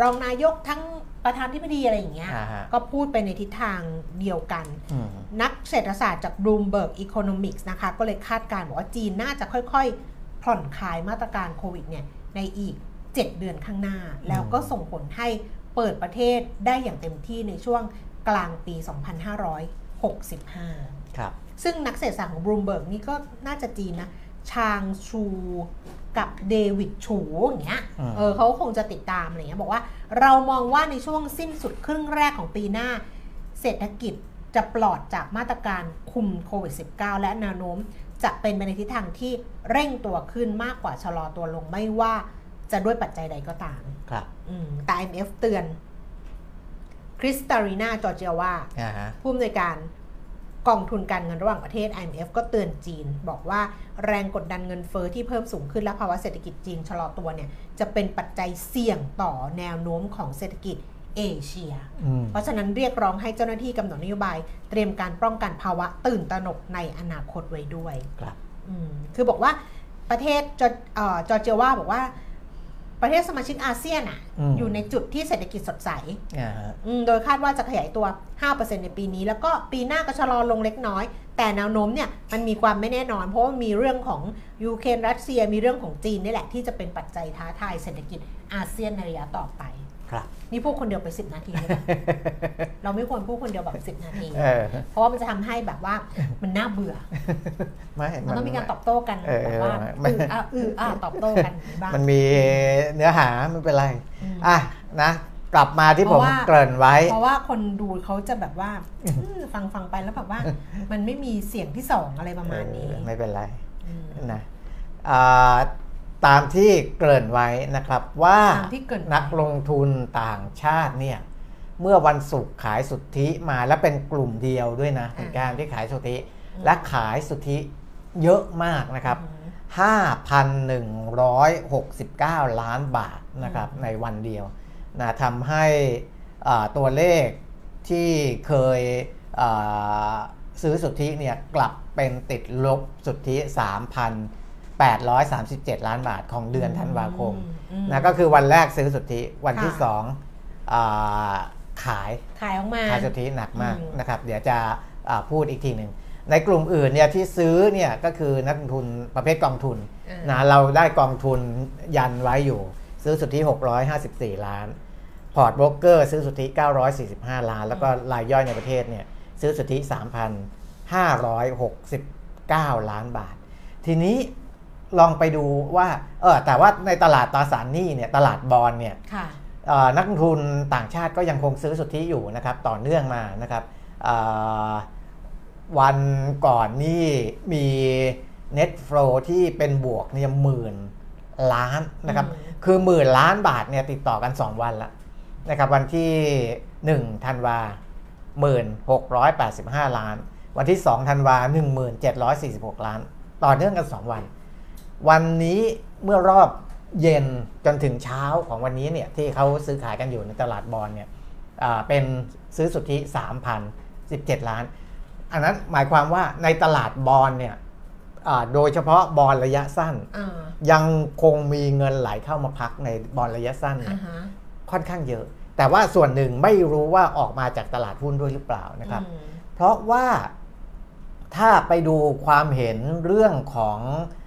รองนายกทั้ง ประธานทิบดีอะไรอย่างเงี้ย อ่าฮะก็พูดไปในทิศทางเดียวกัน อืมนักเศรษฐศาสตร์จาก Bloomberg Economics นะคะ ก็เลยคาดการณ์บอกว่าจีนน่าจะค่อยๆ ผ่อนคลายมาตรการโควิดเนี่ยในอีก 7 เดือนข้างหน้า แล้วก็ส่งผลให้เปิดประเทศได้อย่างเต็มที่ในช่วงกลางปี 2565 ครับ ซึ่งนักเศรษฐศาสตร์ของ Bloomberg นี่ก็น่าจะจีนนะ ชางชูกับเดวิดชูอย่างเงี้ย อืม เออเขาคงจะติดตามอะไรเงี้ยบอกว่า เรามองว่าในช่วงสิ้นสุดครึ่งแรกของปีหน้า เศรษฐกิจจะปลอดจากมาตรการคุมโควิด -19 และแนวโน้ม จะเป็นไปในทิศทางที่เร่งตัวขึ้นมากกว่าชะลอตัวลงไม่ว่าจะด้วยปัจจัยใดก็ตาม ครับอืมแต่ IMF เตือนคริสตารีนาจอร์เจียว่าอ่าฮะผู้อำนวยการ กองทุนการเงินระหว่างประเทศ IMF ก็เตือนจีน บอกว่าแรงกดดันเงินเฟอ้อที่เพิ่มสูงขึ้นและภาวะเศรษฐกิจจีนชะลอตัวเนี่ยจะเป็นปัจจัยเสี่ยงต่อแนวโน้มของเศรษฐกิจเอเชียอืมเพราะฉะนั้นเรียกร้องให้เจ้าหน้าที่กำหนดนโยบาย เตรียมการป้องกันภาวะตื่นตระหนกในอนาคตไว้ด้วย ครับอืมคือบอกว่าประเทศจอร์เอ่อจอร์เจียว่าบอกว่า ประเทศสมาชิกอาเซียนอะอืม อยู่ในจุดที่เศรษฐกิจสดใสอ่าฮะอืมโดยคาดว่าจะขยายตัว 5%ในปีนี้ แล้วก็ปีหน้าก็ชะลอลงเล็กน้อย แต่แนวโน้มเนี่ยมันมีความไม่แน่นอน เพราะว่ามีเรื่องของยูเครนรัสเซียมีเรื่องของจีนนี่แหละที่จะเป็นปัจจัยท้าทายเศรษฐกิจอาเซียนในระยะต่อไป ครับนี่พูดคนเดียวไป 10 นาทีเลยนะเราไม่ควรพูดคนเดียวแบบ10 นาที เออเพราะว่ามันจะทำให้แบบว่ามันน่าเบื่อ ไม่มันต้องมีการตอบโต้กันเออแบบว่าไม่ อืออะอืออะตอบโต้กันอย่างนี้บ้าง มันมีเนื้อหาไม่เป็นไรอืมอะนะกลับมาที่เพผมราะว่า เกริ่นไว้ เพราะว่าคนดูเขาจะแบบว่าอืมฟังฟังไปแล้วแบบว่า มันไม่มีเสียงที่สองอะไรประมาณนี้เออไม่เป็นไรอืมนะอ่า ตามที่เกริ่นไว้นะครับว่าตามที่เกริ่นไว้นักลงทุนต่างชาติเนี่ยเมื่อวันศุกร์ขายสุทธิมาแล้วเป็นกลุ่มเดียวด้วยนะเป็นการที่ขายสุทธิและขายสุทธิเยอะมากนะครับอืม5,169 ล้านบาทนะครับในวันเดียวนะทำให้อ่าตัวเลขที่เคยอ่าซื้อสุทธิเนี่ยกลับเป็นติดลบสุทธิ 3,837 ล้านบาทของเดือนธันวาคมอืมนะก็คือวันแรกซื้อสุทธิวันที่ค่ะสองอาขายขายออกมาขายสุทธิหนักมากอืมนะครับ เดี๋ยวจะอ่าพูดอีกทีหนึ่งในกลุ่มอื่นเนี่ยที่ซื้อเนี่ยก็คือนักลงทุนประเภทกองทุนอ่านนะเราได้กองทุนยันไว้อยู่ ซื้อสุทธิ 654 ล้าน พอร์ตโบรกเกอร์ซื้อสุทธิ 945 ล้าน แล้วก็รายย่อยในประเทศเนี่ยซื้อสุทธิ 3,569 ล้านบาท ทีนี้ ลองไปดูว่าเออแต่ว่าในตลาดตราสารหนี้เนี่ยตลาดบอลเนี่ยค่ะเอ่อนักลงทุนต่างชาติก็ยังคงซื้อสุทธิอยู่นะครับต่อเนื่องมานะครับเอ่อวันก่อนนี่มี net flow ที่เป็นบวกเนี่ยหมื่นล้านนะครับอืมคือหมื่นล้านบาทเนี่ยติดต่อกัน 2 วันละนะครับวันที่ 1 ธันวา 1685 ล้าน วันที่ 2 ธันวา 1746 ล้าน ต่อเนื่องกัน 2 วัน วันนี้เมื่อรอบเย็นจนถึงเช้าของวันนี้เนี่ยที่เขาซื้อขายกันอยู่ในตลาดบอลเนี่ยอ่าเป็นซื้อสุทธิ3,017 ล้าน อันนั้นหมายความว่าในตลาดบอลเนี่ยอ่าโดยเฉพาะบอลระยะสั้นอ่ายังคงมีเงินไหลเข้ามาพักในบอลระยะสั้นเนี่อ่ายฮะค่อนข้างเยอะ แต่ว่าส่วนหนึ่งไม่รู้ว่าออกมาจากตลาดหุ้นด้วยหรือเปล่านะครับอืมเพราะว่าถ้าไปดูความเห็นเรื่องของอา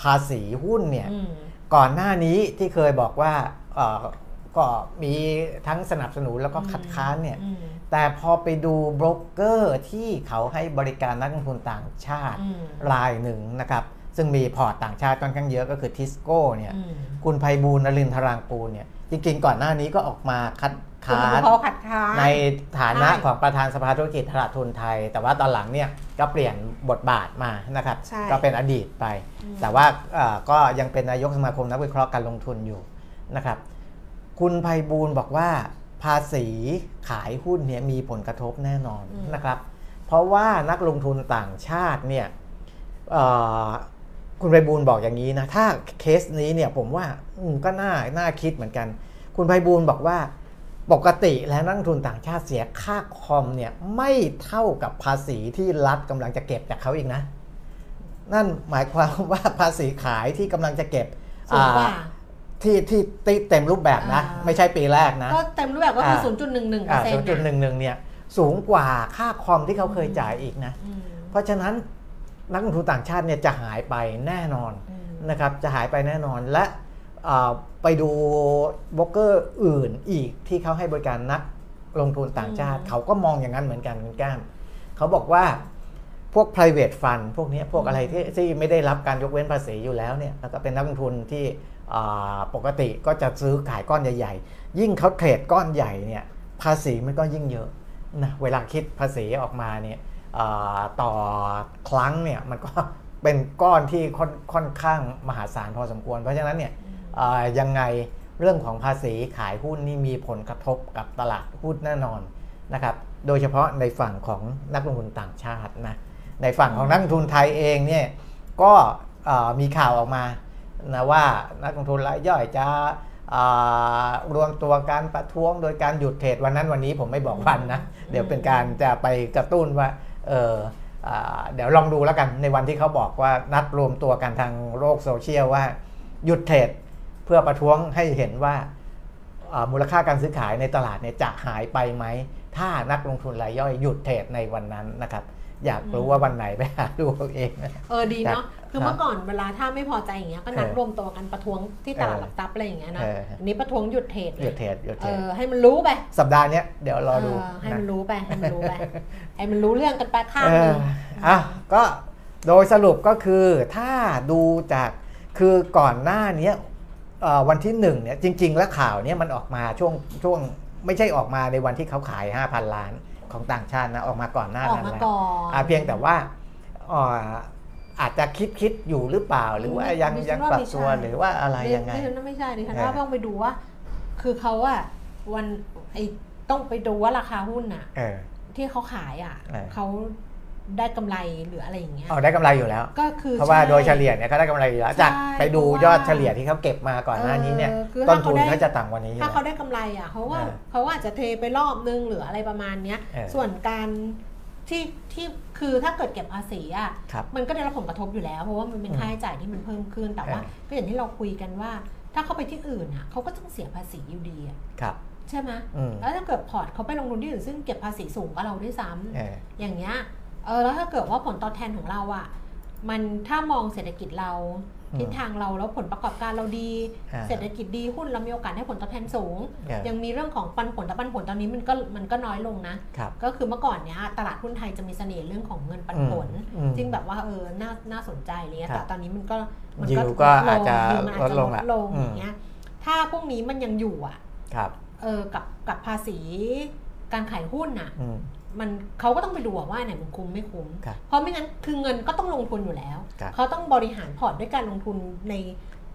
ภาษีหุ้นเนี่ยอืมก่อนหน้านี้ที่เคยบอกว่าเอ่อก็มีทั้งสนับสนุนแล้วก็คัดค้านเนี่ยอืมแต่พอไปดูโบรกเกอร์ที่เขาให้บริการนักลงทุนต่างชาติอืมรายหนึ่งนะครับซึ่งมีพอร์ตต่างชาติค่อนข้างเยอะก็คือทิสโก้เนี่ยอืมคุณไพบูลย์นรินทรางกูลเนี่ยจริงๆก่อนหน้านี้ก็ออกมาคัด คุณค้านเขาขัดค้านในฐานะใช่ของประธานสภาธุรกิจตลาดทุนไทย แต่ว่าตอนหลังเนี่ยก็เปลี่ยนบทบาทมานะครับใช่ก็เป็นอดีตไปอืมแต่ว่าเอ่อก็ยังเป็นนายกสมาคมนักวิเคราะห์การลงทุนอยู่นะครับ คุณไพบูลย์บอกว่าภาษีขายหุ้นเนี่ยมีผลกระทบแน่นอนนะครับ เพราะว่านักลงทุนต่างชาติเนี่ยเอ่อคุณไพบูลย์บอกอย่างนี้นะ ถ้าเคสนี้เนี่ยผมว่าอืมก็น่าน่าคิดเหมือนกัน คุณไพบูลย์บอกว่า ปกติแล้วนักลงทุนต่างชาติเสียค่าคอมเนี่ยไม่เท่ากับภาษีที่รัฐกำลังจะเก็บจากเขาอีกนะ นั่นหมายความว่าภาษีขายที่กำลังจะเก็บสูงกว่าอ่าที่ที่ที่เต็มรูปแบบนะอ่าไม่ใช่ปีแรกนะ ก็เต็มรูปแบบก็คืออ่าศูนย์จุดหนึ่งหนึ่งเปออ่าร์เซ็นศูนต์ย์จุดหนึ่งหนึ่งเนี่ย สูงกว่าค่าคอมที่เขาเคยจ่ายอีกนะ เพราะฉะนั้นนักลงทุนต่างชาติเนี่ยจะหายไปแน่นอนนะครับ จะหายไปแน่นอนและอ่า ไปดูโบรกเกอร์อื่นอีกที่เขาให้บริการนักลงทุนต่างชาติอืมเขาก็มองอย่างนั้นเหมือนกันคุณแก้มเขาบอกว่าพวก private fund พวกเนี้ยพวกอะไรที่ที่ไม่ได้รับการยกเว้นภาษีอยู่แล้วเนี่ยแล้วก็เป็นนักลงทุนที่อ่าปกติก็จะซื้อขายก้อนใหญ่ ๆ ยิ่งเขาเทรดก้อนใหญ่เนี่ยภาษีมันก็ยิ่งเยอะนะเวลาคิดภาษีออกมาเนี่ยอ่าต่อครั้งเนี่ยมันก็เป็นก้อนที่ค่อนค่อนข้างมหาศาลพอสมควร เพราะฉะนั้นเนี่ยอ่า ยังไงเรื่องของภาษีขายหุ้นนี่มีผลกระทบกับตลาดหุ้นแน่นอนนะครับ โดยเฉพาะในฝั่งของนักลงทุนต่างชาตินะ ในฝั่งของนักลงทุนไทยเองเนี่ยก็มีข่าวออกมานะว่านักลงทุนรายย่อยจะรวมตัวการประท้วงโดยการหยุดเทรดวันนั้นวันนี้ผมไม่บอกวันนะ เดี๋ยวเป็นการจะไปกระตุ้นว่าเอออ่าเดี๋ยวลองดูแล้วกันในวันที่เขาบอกว่านัดรวมตัวกันทางโลกโซเชียลว่าหยุดเทรด เพื่อประท้วงให้เห็นว่าอ่ามูลค่าการซื้อขายในตลาดเนี่ยจะหายไปไหม ถ้านักลงทุนรายย่อยหยุดเทรดในวันนั้นนะครับอยากรู้ว่าวันไหนไปหาดูเอาเองนะเออดีเนาะครับคือเมื่อก่อนเวลาถ้าไม่พอใจอย่างเงี้ยก็นัดเออรวมตัวกันประท้วงที่ตลาดเออหลักทรัพย์อะไรอย่างเงี้ยนะเอออันนี้ประท้วงหยุดเทรดหยุดเทรดหยุดเอเทรดอให้มันรู้ไป สัปดาห์เนี้ยเดี๋ยวรอดูเออให้นะมันรู้ไปให้มันรู้ไปให้มันรู้เรื่องกันไปข้างเอหนึองอะก็โดยสรุปก็คือถ้าดูจากคือก่อนหน้าเนี้ยเอ่อ วันที่หนึ่งเนี่ยจริง ๆ แล้วข่าวเนี้ยมันออกมาช่วงช่วงไม่ใช่ออกมาในวันที่เขาขาย 5,000 ล้านของต่างชาตินะออกมาก่อนหน้าออกนั้นมาแล้วก่อนอะเพียงแต่ว่าเอ่ออาจจะคิดคิดอยู่หรือเปล่า หรือว่ายังดิฉัยังนว่าปรับไม่ใช่ตัวหรือว่าอะไรยังไงดิฉันว่าไม่ใช่ดิฉันเออว่าต้องไปดูว่า คือเขาอะวันไอต้องไปดูว่าราคาหุ้นอะเออที่เขาขายอะเออเขา ได้กำไรหรืออะไรอย่างเงี้ยเอาได้กำไรอยู่แล้ว ก็คือเพราะว่าใช่โดยเฉลี่ยเนี่ยเขาได้กำไรอยู่แล้วใช่จากไปดูเพราะว่ายอดเฉลี่ยที่เขาเก็บมาก่อนหน้านี้เนี่ยเออคือต้ถ้านเขาทุนได้เขาจะต่ำกว่านี้อยู่ถ้าแล้วเขาได้กำไรอะเขาว่าเออเขาอาจจะเทไปรอบนึงหรืออะไรประมาณเนี้ยเออส่วนการที่ที่คือถ้าเกิดเก็บภาษีอะครับมันก็ได้รับผลกระทบอยู่แล้ว เพราะว่ามันเป็นอืมค่าใช้จ่ายที่มันเพิ่มขึ้นแต่ว่าเออก็อย่างที่เราคุยกันว่า ถ้าเขาไปที่อื่นอะเขาก็ต้องเสียภาษีอยู่ดีอะครับใช่ไหมอืมแล้วถ้าเกิดพอร์ตเขาไปลงทุนที่อื่นซึ่งเก็บภาษีสูงกว่าเราด้วยซ้ำเอออย่างเงี้ย เออแล้วถ้าเกิดว่าผลตอบแทนของเราอะ่ะมันถ้ามองเศรษฐกิจเราอืมทิศทางเราแล้วผลประกอบการเราดีอ่าเศรษฐกิจดีหุ้นเรามีโอกาสให้ผลตอบแทนสูงเออยังมีเรื่องของปันผลแต่ปันผลตอนนี้มันก็มันก็น้อยลงนะครับก็คือเมื่อก่อนเนี้ยตลาดหุ้นไทยจะมีเสน่ห์เรื่องของเงินปันผลอืมจึงแบบว่าเออน่าน่าสนใจอะไรเงี้ยครัแต่บตอนนี้มันก็มัยิวก็อาจจะยิวมันอาจจะลดลงละลงอืมอย่างเงี้ยถ้าพวกนี้มันยังอยู่อะครับเออกับกับภาษีการขายหุ้นอะอื มมันเขาก็ต้องไปดูอะว่าอันไหนมันคุ้มไม่คุ้มครับเพราะไม่งั้นคือเงินก็ต้องลงทุนอยู่แล้วครับเขาต้องบริหารพอร์ตด้วยการลงทุนใน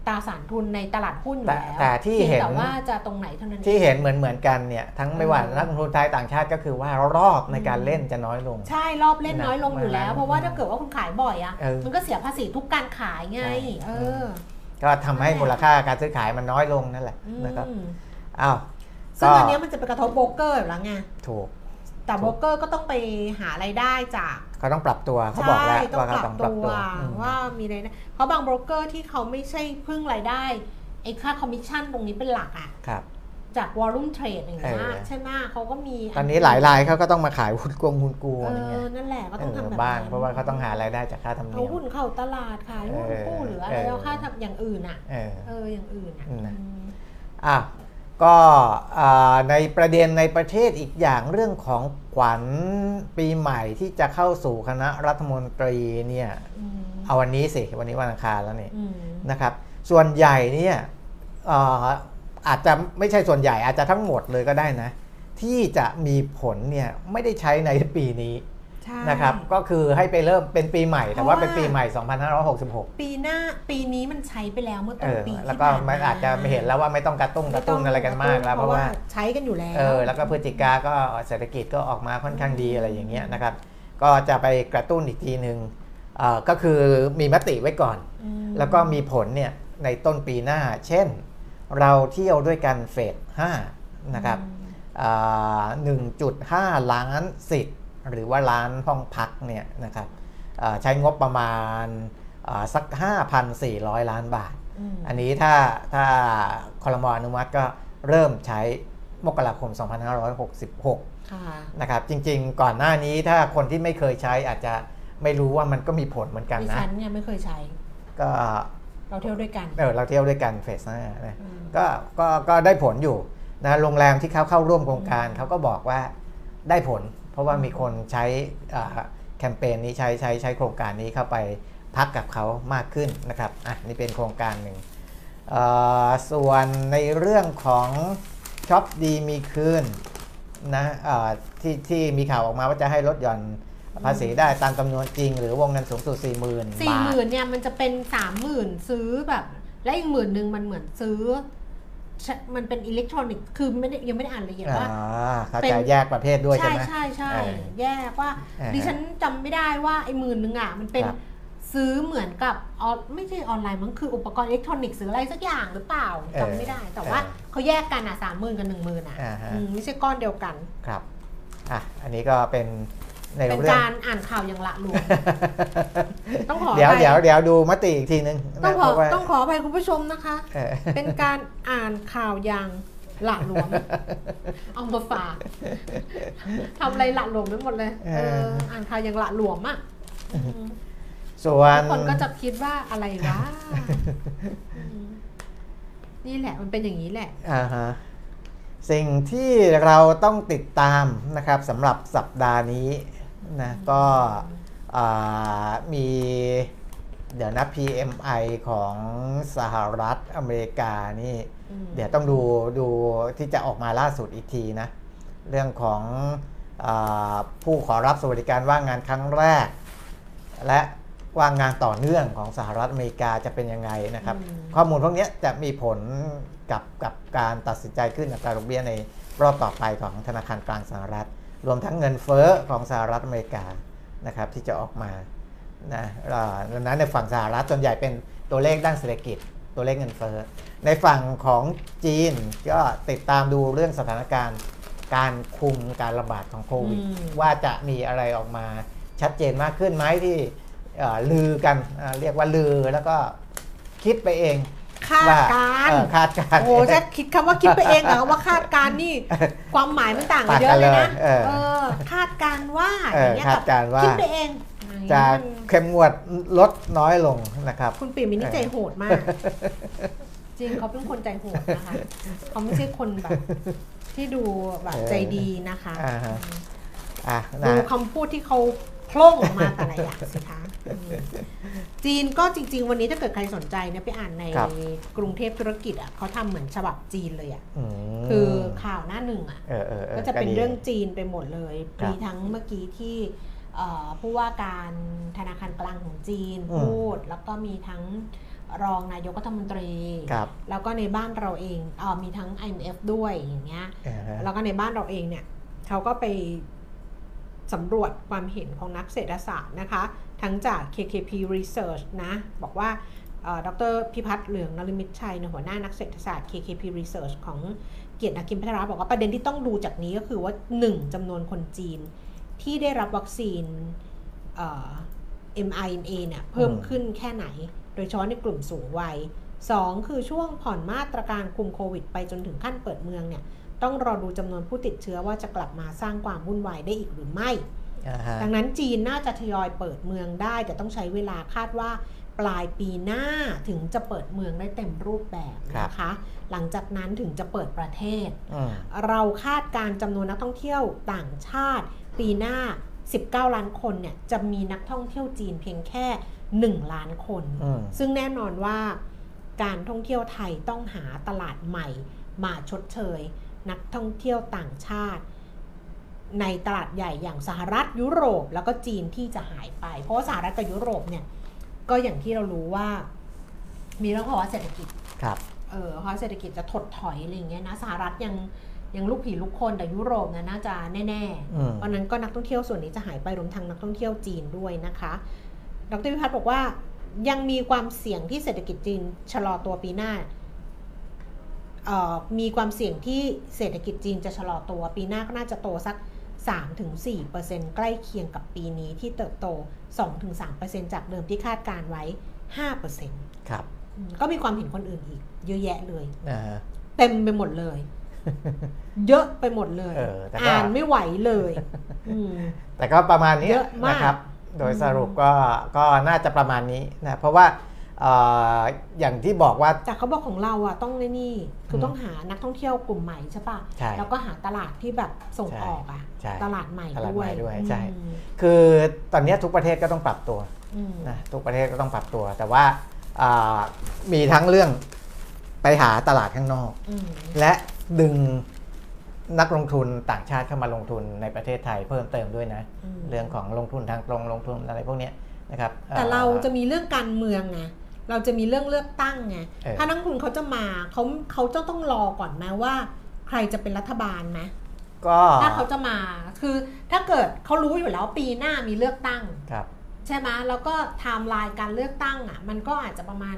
ตราสารทุนในตลาดหุ้นอยู่แต่แล้วแต่ที่พียงเห็นแต่ว่าจะตรงไหนเท่านั้นที่เองเห็นเหมือนเหมือนกันเนี่ยทั้งไม่ว่าเออนักลงทุนไทยต่างชาติก็คือว่ารอบในการเล่นจะน้อยลง ใช่รอบเล่นน้อยลงอยู่แล้วนะเพราะว่าถ้าเกิดว่าคุณขายบ่อยอะเออมันก็เสียภาษีทุกการขายไงใช่เออก็ทำให้มูลค่าการซื้อขายมันน้อยลงนั่นแหละอืมนะครับอ้าวซึ่งก็อันเนี้ยมันจะไปกระทบโบรกเกอร์อยู่แล้วไงถูก แต่โบรกเกอร์ก็ต้องไปหารายได้จากเขาต้องปรับตัวเขาบอกแล้วใช่ต้องว่าปเขารับต้องปรับตัวตัวอืมว่ามีรายได้เพราะบางโบรกเกอร์ที่เขาไม่ใช่พึ่งรายได้ไอ้ค่าคอมมิชชั่นตรงนี้เป็นหลักอะครับจากวอลลุ่มเทรดอย่างเงี้ยเออใช่ไหมเขาก็มีตอนนี้หลายรายเขาก็ต้องมาขายหุ้นกวงหุ้นกูเออะไรเงี้อยนั่นแหละก็เอต้องอทำแบบบ้างนั้นเพราะว่าเขาต้องหารายได้จากค่าธรรมเอาเนียมหุ้นเข้าตลาดขายหุ้นเออกู้หรืออะไรเออแล้วค่าทำอย่างอื่นอะเออเอออย่างอื่นอะอืมนะอืมอะ ก็อ่าในประเด็นในประเทศอีกอย่างเรื่องของขวัญปีใหม่ที่จะเข้าสู่คณะรัฐมนตรีเนี่ยอืมเอาวันนี้สิวันนี้วันอังคารแล้วนี่อืมนะครับ ส่วนใหญ่เนี่ยเอ่ออาจจะไม่ใช่ส่วนใหญ่อาจจะทั้งหมดเลยก็ได้นะ ที่จะมีผลเนี่ยไม่ได้ใช้ในปีนี้ใช่ นะครับก็คือให้ไปเริ่มเป็นปีใหม่ แต่ว่าเพราะว่าเป็นปีใหม่ 2566 ปีหน้าปีนี้มันใช้ไปแล้วเมื่อเอต้นอปีแล้วที่ก็ผ่านมันอาจจะไม่เห็นแล้วว่าไม่ต้องกระตุ้นกระตุ้นอะไรกันมากแล้วเพราะว่าใช้กันอยู่แล้วเออแล้วก็พฤศจิกาก็เศรษฐกิจก็ออกมาค่อนข้างดีอะไรอย่างเงี้ยนะครับก็จะไปกระตุ้นอีกทีหนึ่งเอ่อก็คือมีมติไว้ก่อนอืมแล้วก็มีผลเนี่ยในต้นปีหน้า เช่น เราเที่ยวด้วยกันเฟส5นะครับอ่า1.5 ล้านสิทธิ์ หรือว่าล้านห้องพักเนี่ยนะครับอ่าใช้งบประมาณอ่าสัก 5,400 ล้านบาทอืมอันนี้ถ้าถ้าคอรมออนุมัติก็เริ่มใช้มกราคม 2566ค่ะนะครับ จริงๆ ก่อนหน้านี้ถ้าคนที่ไม่เคยใช้อาจจะไม่รู้ว่ามันก็มีผลเหมือนกันดินะฉันเนี่ยไม่เคยใช้ ก็เราเที่ยวด้วยกัน เออ เราเที่ยวด้วยกันเฟสหน้านะอืมก็ก็ก็ได้ผลอยู่นะ โรงแรมที่เขาเข้าร่วมโครงการเขาก็บอกว่าได้ผล เพราะว่ามีคนใช้แคมเปญนี้ใช้ใช้ใช้โครงการนี้เข้าไปพักกับเขามากขึ้นนะครับอะนี่เป็นโครงการหนึ่งส่วนในเรื่องของช็อปดีมีคืนนะที่ที่มีข่าวออกมาว่าจะให้ลดหย่อนภาษีได้ตามจำนวนจริง หรือวงเงินสูงสุด 40,000สี่บาหมื่นเนี่ยมันจะเป็นสามหมื่นซื้อแบบ และอีกหมื่นหนึ่งมันเหมือนซื้อ มันเป็นอิเล็กทรอนิกส์คือไม่ได้ยังไม่ได้อ่านละเอียดว่าอ่าเขาเป็นจะแยกประเภทด้วยใช่ใช่ไหมใช่ใช่เออแยกว่าอ่าฮะดิฉันจำไม่ได้ว่าไอ้หมื่นหนึ่งอะมันเป็นครับซื้อเหมือนกับออนไม่ใช่ออนไลน์มันคืออุปกรณ์อิเล็กทรอนิกส์หรืออะไรสักอย่างหรือเปล่าจำไม่ได้ แต่ว่าเขาแยกกันอะสามหมื่นกับหนึ่งหมื่นอะอ่าฮะอืมไม่ใช่ก้อนเดียวกันครับอะอันนี้ก็เป็น ในเป็นเรื่อง การอ่านข่าวอย่างละหลวม ต้องขอเดี๋ยวอภัเดี๋ยวเดี๋ยวดูมติอีกทีนึงต้องนะขอเพราะว่าต้องขออภัยคุณผู้ชมนะคะ เออ เป็นการอ่านข่าวอย่างละหลวม เอามาฝากทำอะไรละหลวมไปหมดเลยเอเออออ่านข่าวอย่างละหลวมอะอืมส่วน ทุกคนก็จะคิดว่าอะไรวะอืมนี่แหละมันเป็นอย่างนี้แหละ อ่าฮะสิ่งที่เราต้องติดตามนะครับสำหรับสัปดาห์นี้ นะก็อ่ามีเดี๋ยวนะ PMI ของสหรัฐอเมริกานี่อืมเดี๋ยวต้องดูดูที่จะออกมาล่าสุดอีกทีนะ เรื่องของอาผู้ขอรับสวัสดิการว่างงานครั้งแรก และว่างงานต่อเนื่องของสหรัฐอเมริกาจะเป็นยังไงนะครับอืมข้อมูลพวกนี้จะมีผลกับกับการตัดสินใจขึ้นอัตราดอกเบี้ยในรอบต่อไปของธนาคารกลางสหรัฐ รวมทั้งเงินเฟ้อของสหรัฐอเมริกานะครับที่จะออกมานะอ่าดังนั้นในฝั่งสหรัฐส่วนใหญ่เป็นตัวเลขด้านเศรษฐกิจ ตัวเลขเงินเฟ้อในฝั่งของจีนก็ติดตามดูเรื่องสถานการณ์การคุมการระบาดของโควิดอืมว่าจะมีอะไรออกมาชัดเจนมากขึ้นไหมที่เอ่อลือกันอ่าเรียกว่าลือแล้วก็คิดไปเอง คาดว่าการเอ่อณ์คาดการณ์ โอ้จะคิดคำว่าคิดไปเองเหรอว่าคาดการณ์นี่ความหมายมันต่างกันเยอะเลยนะต่างกันเลยเออเออคาดการณ์ว่าเอออย่างเงี้ยคาดการณ์ว่า คิดไปเองจะมันเข้มงวดลดน้อยลงนะครับ คุณปิ่มมินิใจโหดมาก จริงเขาเป็นคนใจโหดนะคะเขาไม่ใช่คนแบบที่ดูแบบใจดีนะคะอ่าฮะ อะดูนะคำพูดที่เขาโพล่งออกมาแต่ละอย่างสิคะอืม จีนก็จริง ๆ วันนี้ถ้าเกิดใครสนใจเนี่ยไปอ่านในครับกรุงเทพธุรกิจอะเขาทำเหมือนฉบับจีนเลยอะมคือข่าวหน้าหนึ่งอะเออเออออก็จะเป็นดีเรื่องจีนไปหมดเลยครับมีทั้งเมื่อกี้ที่เอ่อผู้ว่าการธนาคารกลางของจีนอืม พูด แล้วก็มีทั้งรองนายกรัฐมนตรี ครับแล้วก็ในบ้านเราเองเออมีทั้ง IMF ด้วยอย่างเงี้ยเออฮะ แล้วก็ในบ้านเราเองเนี่ยเขาก็ไปสำรวจความเห็นของนักเศรษฐศาสตร์นะคะ ทั้งจาก KKP Research นะบอกว่าดรพิพัฒน์เหลืองนริมิตชัยเนี่ยหัวหน้านักเศรษฐศาสตร์ KKP Research ของเกียรตินาคิมพัทราบอกว่าประเด็นที่ต้องดูจากนี้ก็คือว่า 1. จำนวนคนจีนที่ได้รับวัคซีน mRNA เนี่ยเพิ่มขึ้นแค่ไหน โดยเฉพาะในกลุ่มสูงวัย 2. คือช่วงผ่อนมาตรการคุมโควิด ไปจนถึงขั้นเปิดเมืองเนี่ยต้องรอดูจำนวนผู้ติดเชื้อว่าจะกลับมาสร้างความวุ่นวายได้อีกหรือไม่ ดังนั้นจีนน่าจะทยอยเปิดเมืองได้ แต่ต้องใช้เวลาคาดว่าปลายปีหน้าถึงจะเปิดเมืองได้เต็มรูปแบบนะคะ หลังจากนั้นถึงจะเปิดประเทศอืมเราคาดการณ์จำนวนนักท่องเที่ยวต่างชาติ ปีหน้า 19 ล้านคนเนี่ยจะมีนักท่องเที่ยวจีนเพียงแค่ 1 ล้านคนอืมซึ่งแน่นอนว่าการท่องเที่ยวไทยต้องหาตลาดใหม่มาชดเชย นักท่องเที่ยวต่างชาติ ในตลาดใหญ่อย่างสหรัฐยุโรปแล้วก็จีนที่จะหายไป เพราะว่าสหรัฐกับยุโรปเนี่ยก็อย่างที่เรารู้ว่า มีเรื่องภาวะเศรษฐกิจครับเออเพราะเศรษฐกิจจะถดถอยอะไรอย่างเงี้ยนะสหรัฐยังยังลูกผีลูกคนแต่ยุโรปเนี่ยน่าจะแน่อืมๆเพราะนั้นก็นักท่องเที่ยวส่วนนี้จะหายไปรวมทั้งนักท่องเที่ยวจีนด้วยนะคะ ดรพิพัฒน์บอกว่ายังมีความเสี่ยงที่เศรษฐกิจจีนชะลอตัวปีหน้าเอ่อมีความเสี่ยงที่เศรษฐกิจจีนจะชะลอตัวปีหน้าก็น่าจะโตสัก 3-4%ใกล้เคียงกับปีนี้ที่เติบโต 2-3%จากเดิมที่คาดการไว้ 5%ครับอืมก็มีความเห็นคนอื่นอีก เยอะแยะเลยอ่าฮะเต็มไปหมดเลย เยอะไปหมดเลยเออแต่ก็อ่านไม่ไหวเลยอืมแต่ก็ประมาณนี้เยอะมากนะครับ โดยสรุปก็ก็น่าจะประมาณนี้นะเพราะว่าเอ่ออย่างที่บอกว่าแต่เขาบอกของเราอะต้องในนี่คือมต้องหานักท่องเที่ยวกลุ่มใหม่ใช่ปะใช่แล้วก็หาตลาดที่แบบส่งใช่ออกอะใช่ตลาดใหม่ตลาดด้วใหม่ยด้วยใช่อืมคือตอนนี้ทุกประเทศก็ต้องปรับตัวอืมนะทุกประเทศก็ต้องปรับตัว แต่ว่าอ่ามีทั้งเรื่องไปหาตลาดข้างนอกอืมและดึงนักลงทุนต่างชาติเข้ามาลงทุนในประเทศไทยเพิ่มเติมด้วยนะอืมเรื่องของลงทุนทางตรงลงทุนอะไรพวกเนี้ยนะครับแต่เราอ่อจะมีเรื่องการเมืองไง เราจะมีเรื่องเลือกตั้งไงเออถ้านักลงทุนเขาจะมาเขาเขาจะต้องรอก่อนไหมว่า ใครจะเป็นรัฐบาลไหมก็ถ้าเขาจะมาคือถ้าเกิดเขารู้อยู่แล้วปีหน้ามีเลือกตั้งครับ ใช่ไหมแล้วก็ไทม์ไลน์การเลือกตั้งอะ มันก็อาจจะประมาณ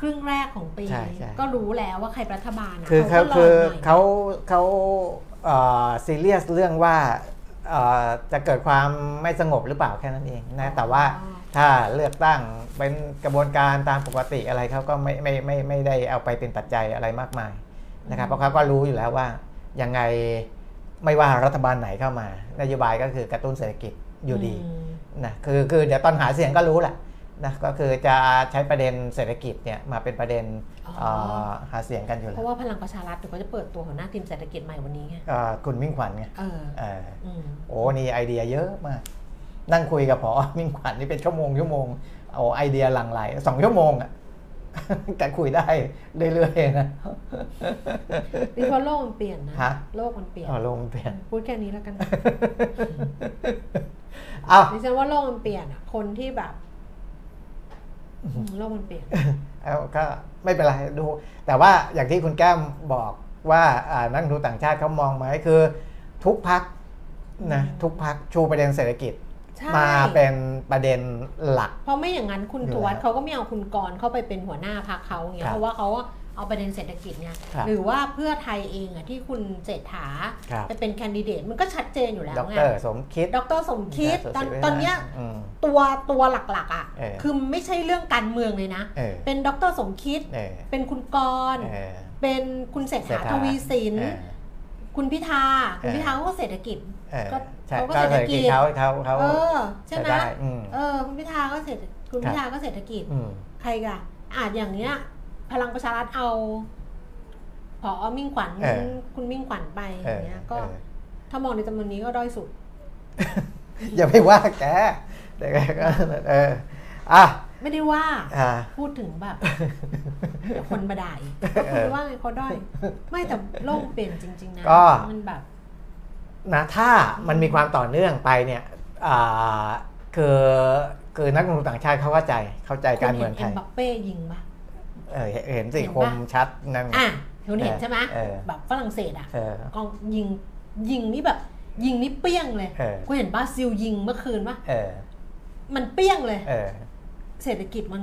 ครึ่งแรกของปีใช่ใช่ก็รู้แล้วว่าใครเป็นรัฐบาลอะคือเขาก็รคือหน่ยเขาเขาซีเรียสเรื่องว่าเอ่อ จะเกิดความไม่สงบหรือเปล่าแค่นั้นเองนะแต่ว่าอ๋อถ้าเลือกตั้งเป็นกระบวนการตามปกติอะไรเขาก็ไม่ไม่ไม่ไม่ได้เอาไปเป็นปัจจัยอะไรมากมายนะครับเพราะเขาก็รู้อยู่แล้วว่ายังไงไม่ว่ารัฐบาลไหนเข้ามานโยบายก็คือกระตุ้นเศรษฐกิจอยู่ดีมนะคือคือเดี๋ยวตอนหาเสียงก็รู้แหละ นะก็คือจะใช้ประเด็นเศรษฐกิจเนี่ยมาเป็นประเด็นอ๋อเอ่อหาเสียงกันอยู่เพแล้วราะว่าพลังประชารัฐเดี๋ยวเขาจะเปิดตัวหัวหน้าทีมเศรษฐกิจใหม่วันนี้ไงเอ่อคุณมิ่งขวัญไงเออเอออืมโอ้นี่ไอเดียเยอะมาก นั่งคุยกับพอมิ่งขวัญนี่เป็นชั่วโมงชั่วโมงเอาไอเดียหลั่งไหลสองชั่วโมงอะแกคุยได้เรื่อยๆนะนี่เพราะโลกมันเปลี่ยนนะฮะโลกมันเปลี่ยนอ๋อลงเปลี่ยนพูดแค่นี้แล้วกันอ้าวดิฉันว่าโลกมันเปลี่ยนอะคนที่แบบอืม โลกมันเปลี่ยนเอาก็ไม่เป็นไรดู แต่ว่าอย่างที่คุณแก้มบอกว่าอ่านักลงทุนต่างชาติเขามองไหมคือ ทุกพักนะอืมทุกพักชูประเด็นเศรษฐกิจใช่มาเป็นประเด็นหลัก เพราะไม่อย่างนั้นคุณอยู่ทวัตแล้วเขาก็ไม่เอาคุณกรณ์เข้าไปเป็นหัวหน้าพรรคเขาไงครับเพราะว่าเขา เอาประเด็นเศรษฐกิจเนี่ยครับหรือว่าเพื่อไทยเองอะที่คุณเศรษฐาครับไปเป็นแคนดิเดตมันก็ชัดเจนอยู่แล้วดไง รสมคิดดรสมคิดตอนสุทธิวิไลตอนเนี้ยอืม ตัวตัวหลักๆอะเออ คือไม่ใช่เรื่องการเมืองเลยนะ เออเป็นดรสมคิด เออเป็นคุณกรณ์เออเป็นคุณเศรษเศรษฐาฐาทวีสิน เออคุณพิธาคุณเออพิธาเขาก็เศรษฐกิจ เออก็ใช่เขาก็ก็เศรษเศฐรษฐกิกิจจ เขาเขาเขาเออใช่ไหมจะได้อืม เออคุณพิธาก็เศรษฐคุณครับ พิธาก็เศรษฐกิจ อืม ใครกะอาจอย่างเนี้ย พลังประชารัฐเอาพอมิ่งขวัญเออคุณมิ่งขวัญไปอเออย่างเงี้ย ก็เออ ถ้ามองในจำนวนนี้ก็ด้อยสุด อย่าไปว่าแกแต่แกก็เอออะไม่ได้ว่า อ่า พูดถึงแบบเดี๋ยวคนมาด่าอีกก็คุณไปว่าไงเขาด้อย ไม่แต่โลกเปลี่ยนจริง ๆ นะก็ มันแบบ นะถ้ามันมีความต่อเนื่องไปเนี่ยอ่าคือคือนักลงทุนต่างชาติเขาเข้าใจเข้าใจการเมืองไทคุณยเห็นเอ็มบัปเป้ยิงปะ เออเห็นเห็นสิเห็นคปะมชัดนั่นอะคุณเห็นใช่ไหมเออแบบฝรั่งเศสอะเออกองยิงยิงนี่แบบ ยิงนี่เปี้ยงเลยเออกูเห็นบราซิลยิงเมื่อคืนปะเออมันเปี้ยงเลยเออเศรษฐกิจมัน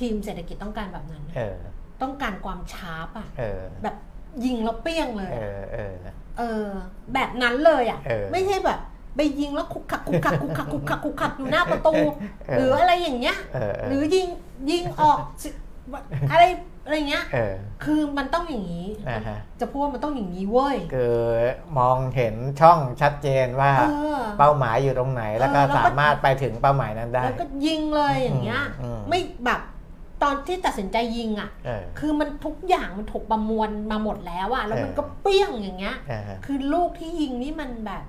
ทีมเศรษฐกิจต้องการแบบนั้นเออต้องการความชาร์ปอะเออแบบยิงแล้วเปี้ยงเลยเออะอเออเออแบบนั้นเลยอะเออไม่ใช่แบบไปยิงแล้วคุกคักคุกคักคุกคักคุกคักคุกคักอยู่หน้าประตูเออหรืออะไรอย่างเงี้ยเออหรือยิงยิงออกสิ อะไรอะไรเงี้ย เออ คือมันต้องอย่างนี้ อ่าฮะ จะพูดว่ามันต้องอย่างนี้เว้ย คือมองเห็นช่องชัดเจนว่าเออ เป้าหมายอยู่ตรงไหน แล้วก็เออแล้วก็ สามารถไปถึงเป้าหมายนั้นได้ แล้วก็ยิงเลยอย่างเงี้ย อืมไม่แบบตอนที่ตัดสินใจยิงอะ เออ คือมันทุกอย่างมันถูกประมวลมาหมดแล้วอะแล้วมันเออ ก็เปี้ยงอย่างเงี้ย อ่าฮะ คือลูกที่ยิงนี่มันแบบ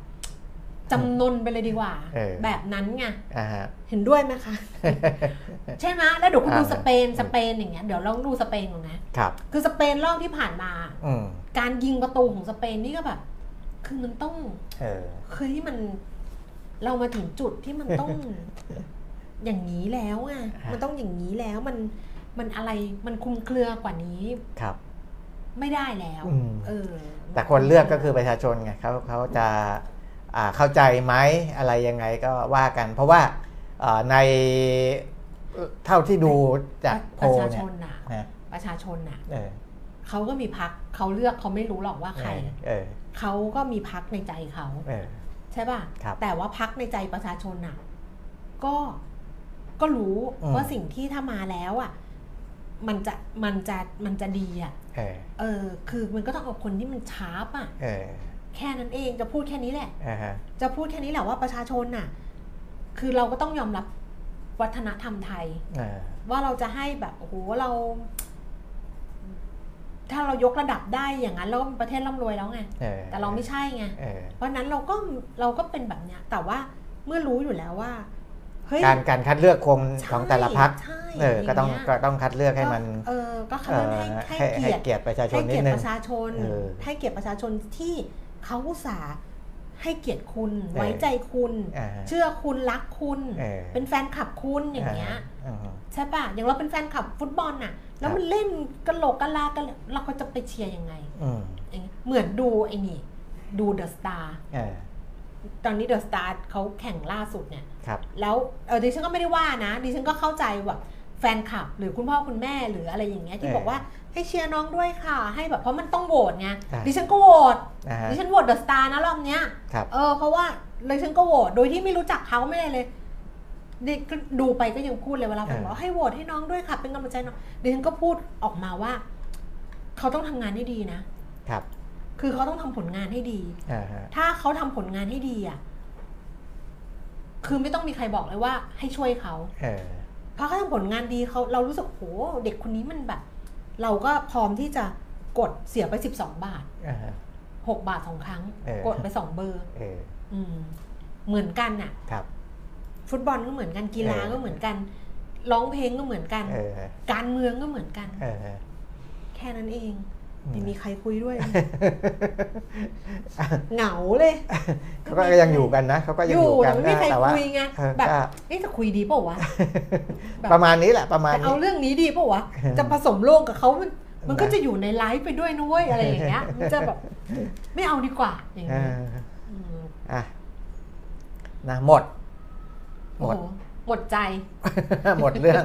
จำนนไปเลยดีกว่าเออแบบนั้นไงอ่าฮะเห็นด้วยไหมคะ ใช่ไหมแล้วเดี๋ยวคุณดูอ่าสเปนสเปนอย่างเงี้ยเดี๋ยวลองดูสเปนก่อนนะครับ คือสเปนรอบที่ผ่านมาอืมการยิงประตูของสเปนนี่ก็แบบ คือมันต้องเออคือที่มันเรามาถึงจุดที่มันต้อง อย่างนี้แล้วไงฮะมันต้องอย่างนี้แล้วมันมันอะไรมันคลุมเครือกว่านี้ครับไม่ได้แล้วอืมเออ แต่คนเลือกก็คือประชาชนไงเขาเขาจะอ่า เข้าใจไหมอะไรยังไงก็ว่ากัน เพราะว่าอ่าในเท่าที่ดูจากโพประลชาชเนี่ยนน่ะนะประชาชนน่ะเออเขาก็มีพักเขาเลือกเขาไม่รู้หรอกว่าใครเออเขาก็มีพักในใจเขาเออใช่ป่ะครับแต่ว่าพักในใจประชาชนน่ะ ก็ก็รู้อืมว่าสิ่งที่ถ้ามาแล้วอะมันจะมันจะมันจะดีอะเออเออคือมันก็ต้องเอาคนที่มันชาร์ปอะเออ แค่นั้นเองจะพูดแค่นี้แหละ อ่าฮะ จะพูดแค่นี้แหละว่าประชาชนน่ะ คือเราก็ต้องยอมรับวัฒนธรรมไทยเออว่าเราจะให้แบบโอ้โหเรา ถ้าเรายกระดับได้อย่างนั้นเราก็เป็นประเทศร่ำรวยแล้วไงเออแต่เราไม่ใช่ไง เออเพราะฉะนั้นเราก็เราก็เป็นแบบเนี้ย แต่ว่าเมื่อรู้อยู่แล้วว่าเฮ้ยการการคัดเลือกคงใช่ของแต่ละพักใช่เออ ก็ต้องย่าเยก็ต้องคัดเลือกให้มันเออก็คัดเอเลือกอให้ให้ให้ให้เกียรติ เกียรติประชาชนให้นิเกีดยรตินึงประชาชนเออให้เกียรติประชาชนที่ เขาอุตส่าห์ให้เกียรติคุณเออไว้ใจคุณอ่าเชื่อคุณรักคุณเออเป็นแฟนคลับคุณอย่างเงี้ยอ่าใช่ป่ะอย่างเราเป็นแฟนคลับฟุตบอลน่ะ แล้วมันเล่นกะโหลกกะลากันเราก็จะไปเชียร์ยังไงอืมอย่างเงี้ยเหมือนดูไอ้นี่ ดูเดอะสตาร์เออตอนนี้เดอะสตาร์เขาแข่งล่าสุดเนี่ยครับแล้วเออดิฉันก็ไม่ได้ว่านะ ดิฉันก็เข้าใจแบบแฟนคลับหรือคุณพ่อคุณแม่หรืออะไรอย่างเงี้ยที่เออบอกว่า ให้เชียร์น้องด้วยค่ะ ให้แบบเพราะมันต้องโหวตไงอะดิฉันก็โหวตนะฮะดิฉันโหวตเดอะสตาร์นะรอบเนี้ยครับเออเพราะว่าเลยฉันก็โหวตโดยที่ไม่รู้จักเขาไม่อะไรเลยเด็กก็ดูไปก็ยังพูดเลยเวลาผมบอกให้โหวตให้น้องด้วยค่ะเป็นกำลังใจน้องเดี๋ยวฉันก็พูดออกมาว่า เขาต้องทำงานให้ดีนะครับ คือเขาต้องทำผลงานให้ดีอ่าฮะถ้าเขาทำผลงานให้ดีอะคือไม่ต้องมีใครบอกเลยว่าให้ช่วยเขาเออเพราะเขาทำผลงานดีเขาเรารู้สึกโหเด็กคนนี้มันแบบ เราก็พร้อมที่จะกดเสียไปสิบสองบาทอ่าฮะหกบาทสองครั้งเออกดไปสองเบอร์เอออืมเหมือนกันน่ะครับฟุตบอลก็เหมือนกันกีฬาเออก็เหมือนกัน ร้องเพลงก็เหมือนกันเออการเมืองก็เหมือนกันเออแค่นั้นเองอืม ไม่มีใครคุยด้วย เหงาเลย เขาก็ยังอยู่กันนะเขาก็ยังอยู่กันแต่ไม่มีใครแต่ว่าคุยไงเออแบบก็นี่จะคุยดีเปล่าวะแบบประมาณนี้แหละประมาณจะนี้เอาเรื่องนี้ดีเปล่าวะจะผสมโลกกับเขามันมันก็จะอยู่ในไลฟ์ไปด้วยนุ้ยอะไรอย่างเงี้ย มันจะแบบไม่เอาดีกว่าอย่างเอเงี้ยอมอะนะหมด หมดโอ้โหหมดใจ หมดเรื่อง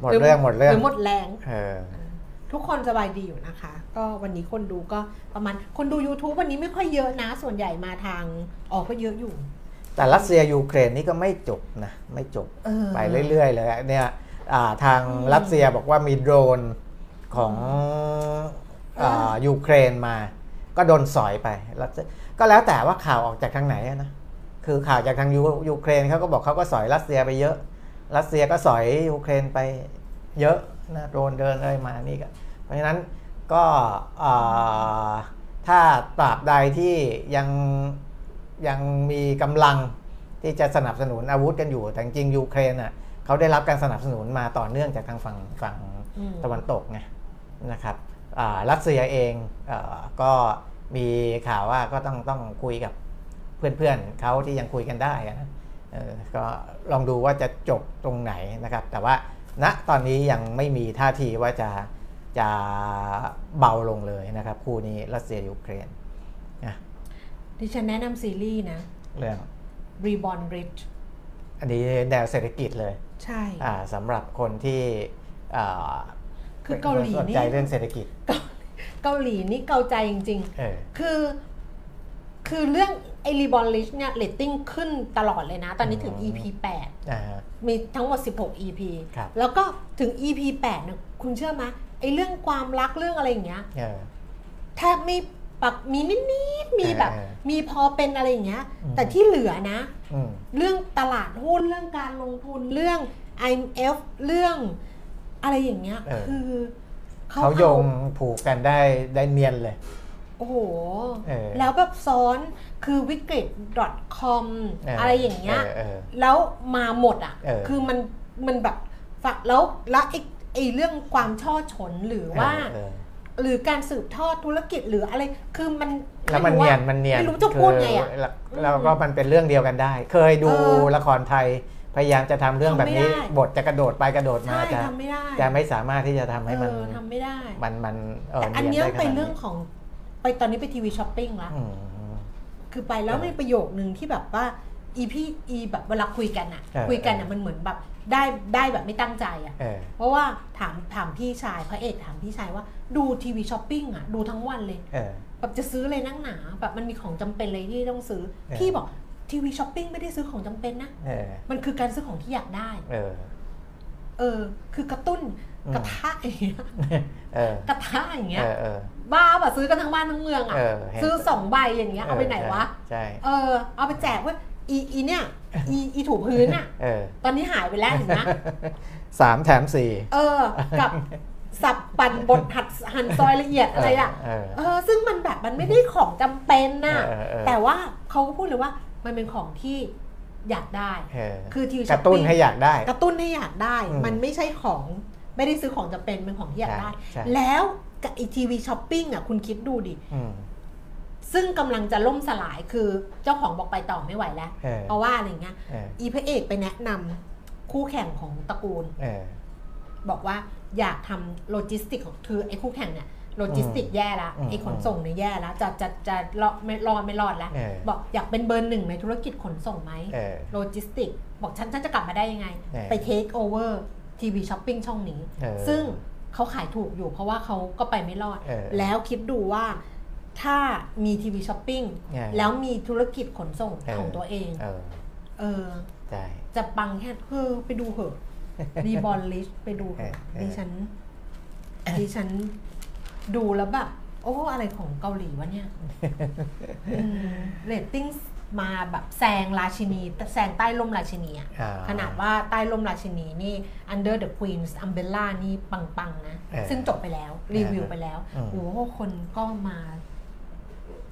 หมดเรื่องหมดเรื่องหรือหมดแรง เออ ทุกคนสบายดีอยู่นะคะ ก็วันนี้คนดูก็ประมาณคนดู YouTube วันนี้ไม่ค่อยเยอะนะ ส่วนใหญ่มาทางออกก็เยอะอยู่ แต่รัสเซียยูเครนนี่ก็ไม่จบนะไม่จบเออ ไปเรื่อย ๆ เลยเนี่ยอ่าทางรัสเซียบอกว่ามีโดรนของอ่ายูเครนมา ก็โดนสอยไปรัสเซียก็แล้วแต่ว่าข่าวออกจากทางไหนอะนะคือข่าวจากทางยูยูเครนเขาก็บอกเขาก็สอยรัสเซียไปเยอะ รัสเซียก็สอยยูเครนไปเยอะนะโดรนเดินอะไรมานี่ก็เพ ราะฉะนั้นก็ถ้าตราบใดที่ยังยังมีกำลังที่จะสนับสนุนอาวุธกันอยู่ แต่จริงยูเครนอะเขาได้รับการสนับสนุนมาต่อเนื่องจากทางฝั่งฝั่งตะวันตกไงนะครับรัสเซียเองเออก็มีข่าวว่าก็ต้องต้องคุยกับเพื่อนๆเขาที่ยังคุยกันได้นะก็ลองดูว่าจะจบตรงไหนนะครับ แต่ว่าณตอนนี้ยังไม่มีท่าทีว่าจะ จะเบาลงเลยนะครับ คู่นี้รัสเซียยูเครนนะดิฉันแนะนำซีรีส์นะ เรื่อง Reborn Bridge อันนี้แนวเศรษฐกิจเลย ใช่อ่าสำหรับคนที่อ่าคือเกาหลีสนนี่ใจเรื่องเศรษฐกิจ เกาเกาหลีนี่เกาใจจริงเออๆคือ คือเรื่องไอรีบอลลิชเนี่ยเรตติ้งขึ้นตลอดเลยนะ ตอนนี้ถึง EP 8อ่าฮะมีทั้งหมด 16 EP ครับแล้วก็ถึง EP 8เนี่ยคุณเชื่อไหม ไอเรื่องความรักเรื่องอะไรอย่างเงี้ยเออแทบไม่ปักมีนิดๆมีแบบเออมีพอเป็นอะไรอย่างเงี้ยอืมแต่ที่เหลือนะอืมเรื่องตลาดหุ้นเรื่องการลงทุนเรื่อง IMF เรื่องอะไรอย่างเงี้ยเออคือเขาโยงผูกกันได้ได้เนียนเลย โอ้โหเออแล้วแบบซ้อนคือวิกฤต .com เออออะไรอย่างเงี้ยเออเออแล้วมาหมดอะเออคือมันมันแบบฝักแล้วแล้วไอ้ ไอ้เรื่องความช่อฉนหรือว่าเออหรือการสืบทอดธุรกิจหรืออะไรคือมันแล้วมันไรู้เนียนว่ามันเนียนไม่รู้จะพูดไงอะคือแล้วแล้วก็มันเป็นเรื่องเดียวกันได้ เคยดูเออละครไทยพยายามจะทำเรื่องแบบนี้ทำไม่ได้บทจะกระโดดไปกระโดดมาใช่จะทำไม่ได้จะไม่สามารถที่จะทำให้มันเออทำไม่ได้ มันมันเออแต่อันเนี้ยได้ขเป็นนาดเรื่องของ ไปตอนนี้ไปทีวีช้อปปิ้งละอืมคือไปแล้วเออมีประโยคนึงที่แบบว่าอีพี่อีแบบเวลาคุยกันอะเออคุยกันอะเออมันเหมือนแบบ ได้ได้แบบไม่ตั้งใจอะเออเพราะว่าถามถามพี่ชายพระเอกถามพี่ชายว่าดูทีวีช้อปปิ้งอะดูทั้งวันเลยเออแบบจะซื้อเลยนั่งหนาแบบมันมีของจำเป็นเลยที่ต้องซื้อเออพี่บอกทีวีช้อปปิ้งไม่ได้ซื้อของจำเป็นนะเออมันคือการซื้อของที่อยากได้ เออ เออ คือกระตุ้นอืมกระทะอย่างเงี้ยเออกระทะอย่างเงี้เอยอเออบ้าป่ะซื้อกันทั้งบ้านทั้งเมืองอะเออเห็นซื้อสองใบอย่างเงี้ยเอาไปไหนวะ ใช่ เออเอาไปแจกเว่า อีอีเนี่ยอีอีถูพื้นอะเออตอนนี้หายไปแล้วเห็นไหมสามแถมสี่เออ กับสับปั่นบดหัดหั่นซอยละเอียดอะไรอะเออเออซึ่งมันแบบมันไม่ได้ของจำเป็นน่ะเออเออแต่ว่าเขาก็พูดเลยว่ามันเป็นของที่อยากได้เออคือทีวีกช้อระปตุ้นปิ้งให้อยากได้กระตุ้นให้อยากได้อืมมันไม่ใช่ของไม่ได้ซื้อของจำเป็นเป็นของที่อยากได้ใช่แล้วกับไอทีวีช้อปปิ้งอะคุณคิดดูดิอืม ซึ่งกำลังจะล่มสลายคือเจ้าของบอกไปต่อไม่ไหวแล้วเออเพราะว่าอะไรเงี้ยเอออีพระเอกไปแนะนำคู่แข่งของตระกูลเออบอกว่าอยากทำโลจิสติกของคือไอ้คู่แข่งเนี่ยโลจิสติกแย่ละอืมไอ้ขนส่งเนี่ยแย่ละจะจะจะรอดไม่รอดไม่รอดแล้วเออบอกอยากเป็นเบอร์หนึ่งในธุรกิจขนส่งไหมเออโลจิสติก บอกฉันฉันจะกลับมาได้ยังไงเออไป take over TV shopping ช่องนี้เออซึ่งเขาขายถูกอยู่เพราะว่าเขาก็ไปไม่รอดเออแล้วคิดดูว่า ถ้ามี TV shopping ใช่แล้วมีธุรกิจขนส่งเออของตัวเอง เออเออใช่จะปังแค่เฮ้อไปดูเหอะ Reborn Rich ไปดูเถอะเออเออดิฉันดิฉันดูแล้วแบบโอ้อะไรของเกาหลีวะเนี่ยเรตติ้งมาแบบแซงราชินีแซงใต้ร่มราชินีอะอ่าขนาดว่าใต้ร่มราชินีนี่ Under the Queen's Umbrella นี่ปัง ๆ นะเออซึ่งจบไปแล้ว รีวิวไปแล้วอืมโอ้โหคนก็มา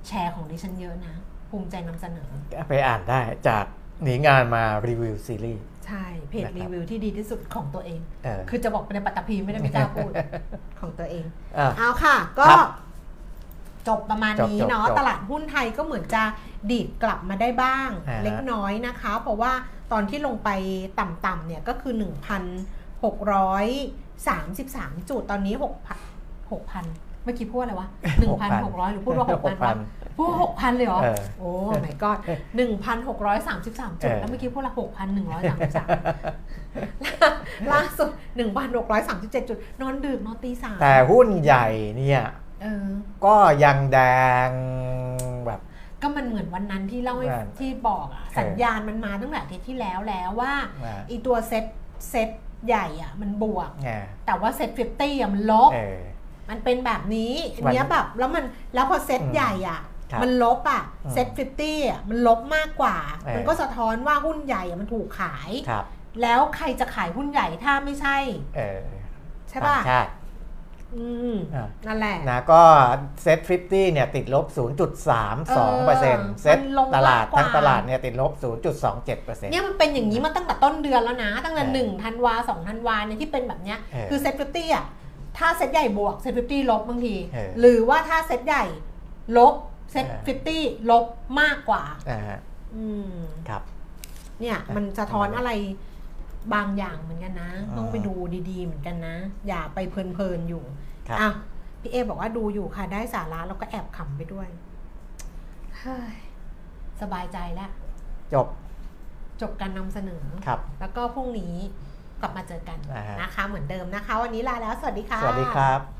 แชร์ของดิฉันเยอะนะ ภูมิใจนำเสนอ ไปอ่านได้จากหนีงานมารีวิวซีรีส์ใช่ เพจนะครับรีวิวที่ดีที่สุดของตัวเอง เออ คือจะบอกในปัตตภีไม่ได้ไม่กล้าพูดของตัวเอง อะ เอาค่ะ ก็ครับจบประมาณนี้จบจบเนาะจบตลาดหุ้นไทยก็เหมือนจะดีดกลับมาได้บ้างอ่าฮะ เล็กน้อยนะคะ เพราะว่าตอนที่ลงไปต่ำๆเนี่ยก็คือ 1,633 จุดตอนนี้ 6,000 6,000เมื่อกี้พูดอะไรวะ1,600หรือพูดว่า6,000วะพูดว่า6,000เลยเหรอเออโอ้ my god 1,633จุด แล้วเมื่อกี้พูดละ6,133ล่าสุด1,637จุด นอนดึกนอนตีสามแต่หุ้นใหญ่เนี่ยเออก็ยังแดงแบบก็มันเหมือนวันนั้นที่เล่าให้ว่าที่บอกอะเออสัญญาณมันมาตั้งแต่อาทิตย์ที่แล้วแล้วว่าว่าอีตัวเซ็ตเซ็ตใหญ่อะมันบวกไงแต่ว่า SET fifty อะมันลบเออ มันเป็นแบบนี้วันเนี้ยแบบแล้วมันแล้วพอเซ็ตอืมใหญ่อะครับมันลบอะอืม SET fifty อะมันลบมากกว่าเออมันก็สะท้อนว่าหุ้นใหญ่อะมันถูกขายครับแล้วใครจะขายหุ้นใหญ่ถ้าไม่ใช่เออใช่ป่ะต่างชาติอืมอะนั่นแหละนะก็เซ็ต50เนี่ยติดลบ 0.32เปอร์เซ็นต์เซ็ตมันลงตลาดมากกว่าทั้งตลาดเนี่ยติดลบ 0.27เปอร์เซ็นต์เนี่ยมันเป็นอย่างนี้มาตั้งแต่ต้นเดือนแล้วนะ ตั้งแต่เออหนึ่งธันวาสองธันวาเนี่ยที่เป็นแบบเนี้ยเออคือ SET fifty อะ ถ้าเซ็ตใหญ่บวก SET fifty ลบบางที เออหรือว่าถ้าเซ็ตใหญ่ลบเซ็ตเออ fifty ลบมากกว่า อ่าฮะอืม ครับ เนี่ยมันสะท้อนอะไรบางอย่างเหมือนกันนะ อ่าต้องไปดูดีๆเหมือนกันนะ อย่าไปเพลินๆอยู่ครับ อะพี่เอบอกว่าดูอยู่ค่ะได้สาระแล้วก็แอบขำไปด้วยเฮ้ยสบายใจแล้ว จบจบการนำเสนอ ครับ แล้วก็พรุ่งนี้ กลับมาเจอกันอ่าฮะนะคะ เหมือนเดิมนะคะ วันนี้ลาแล้วสวัสดีค่ะ สวัสดีครับ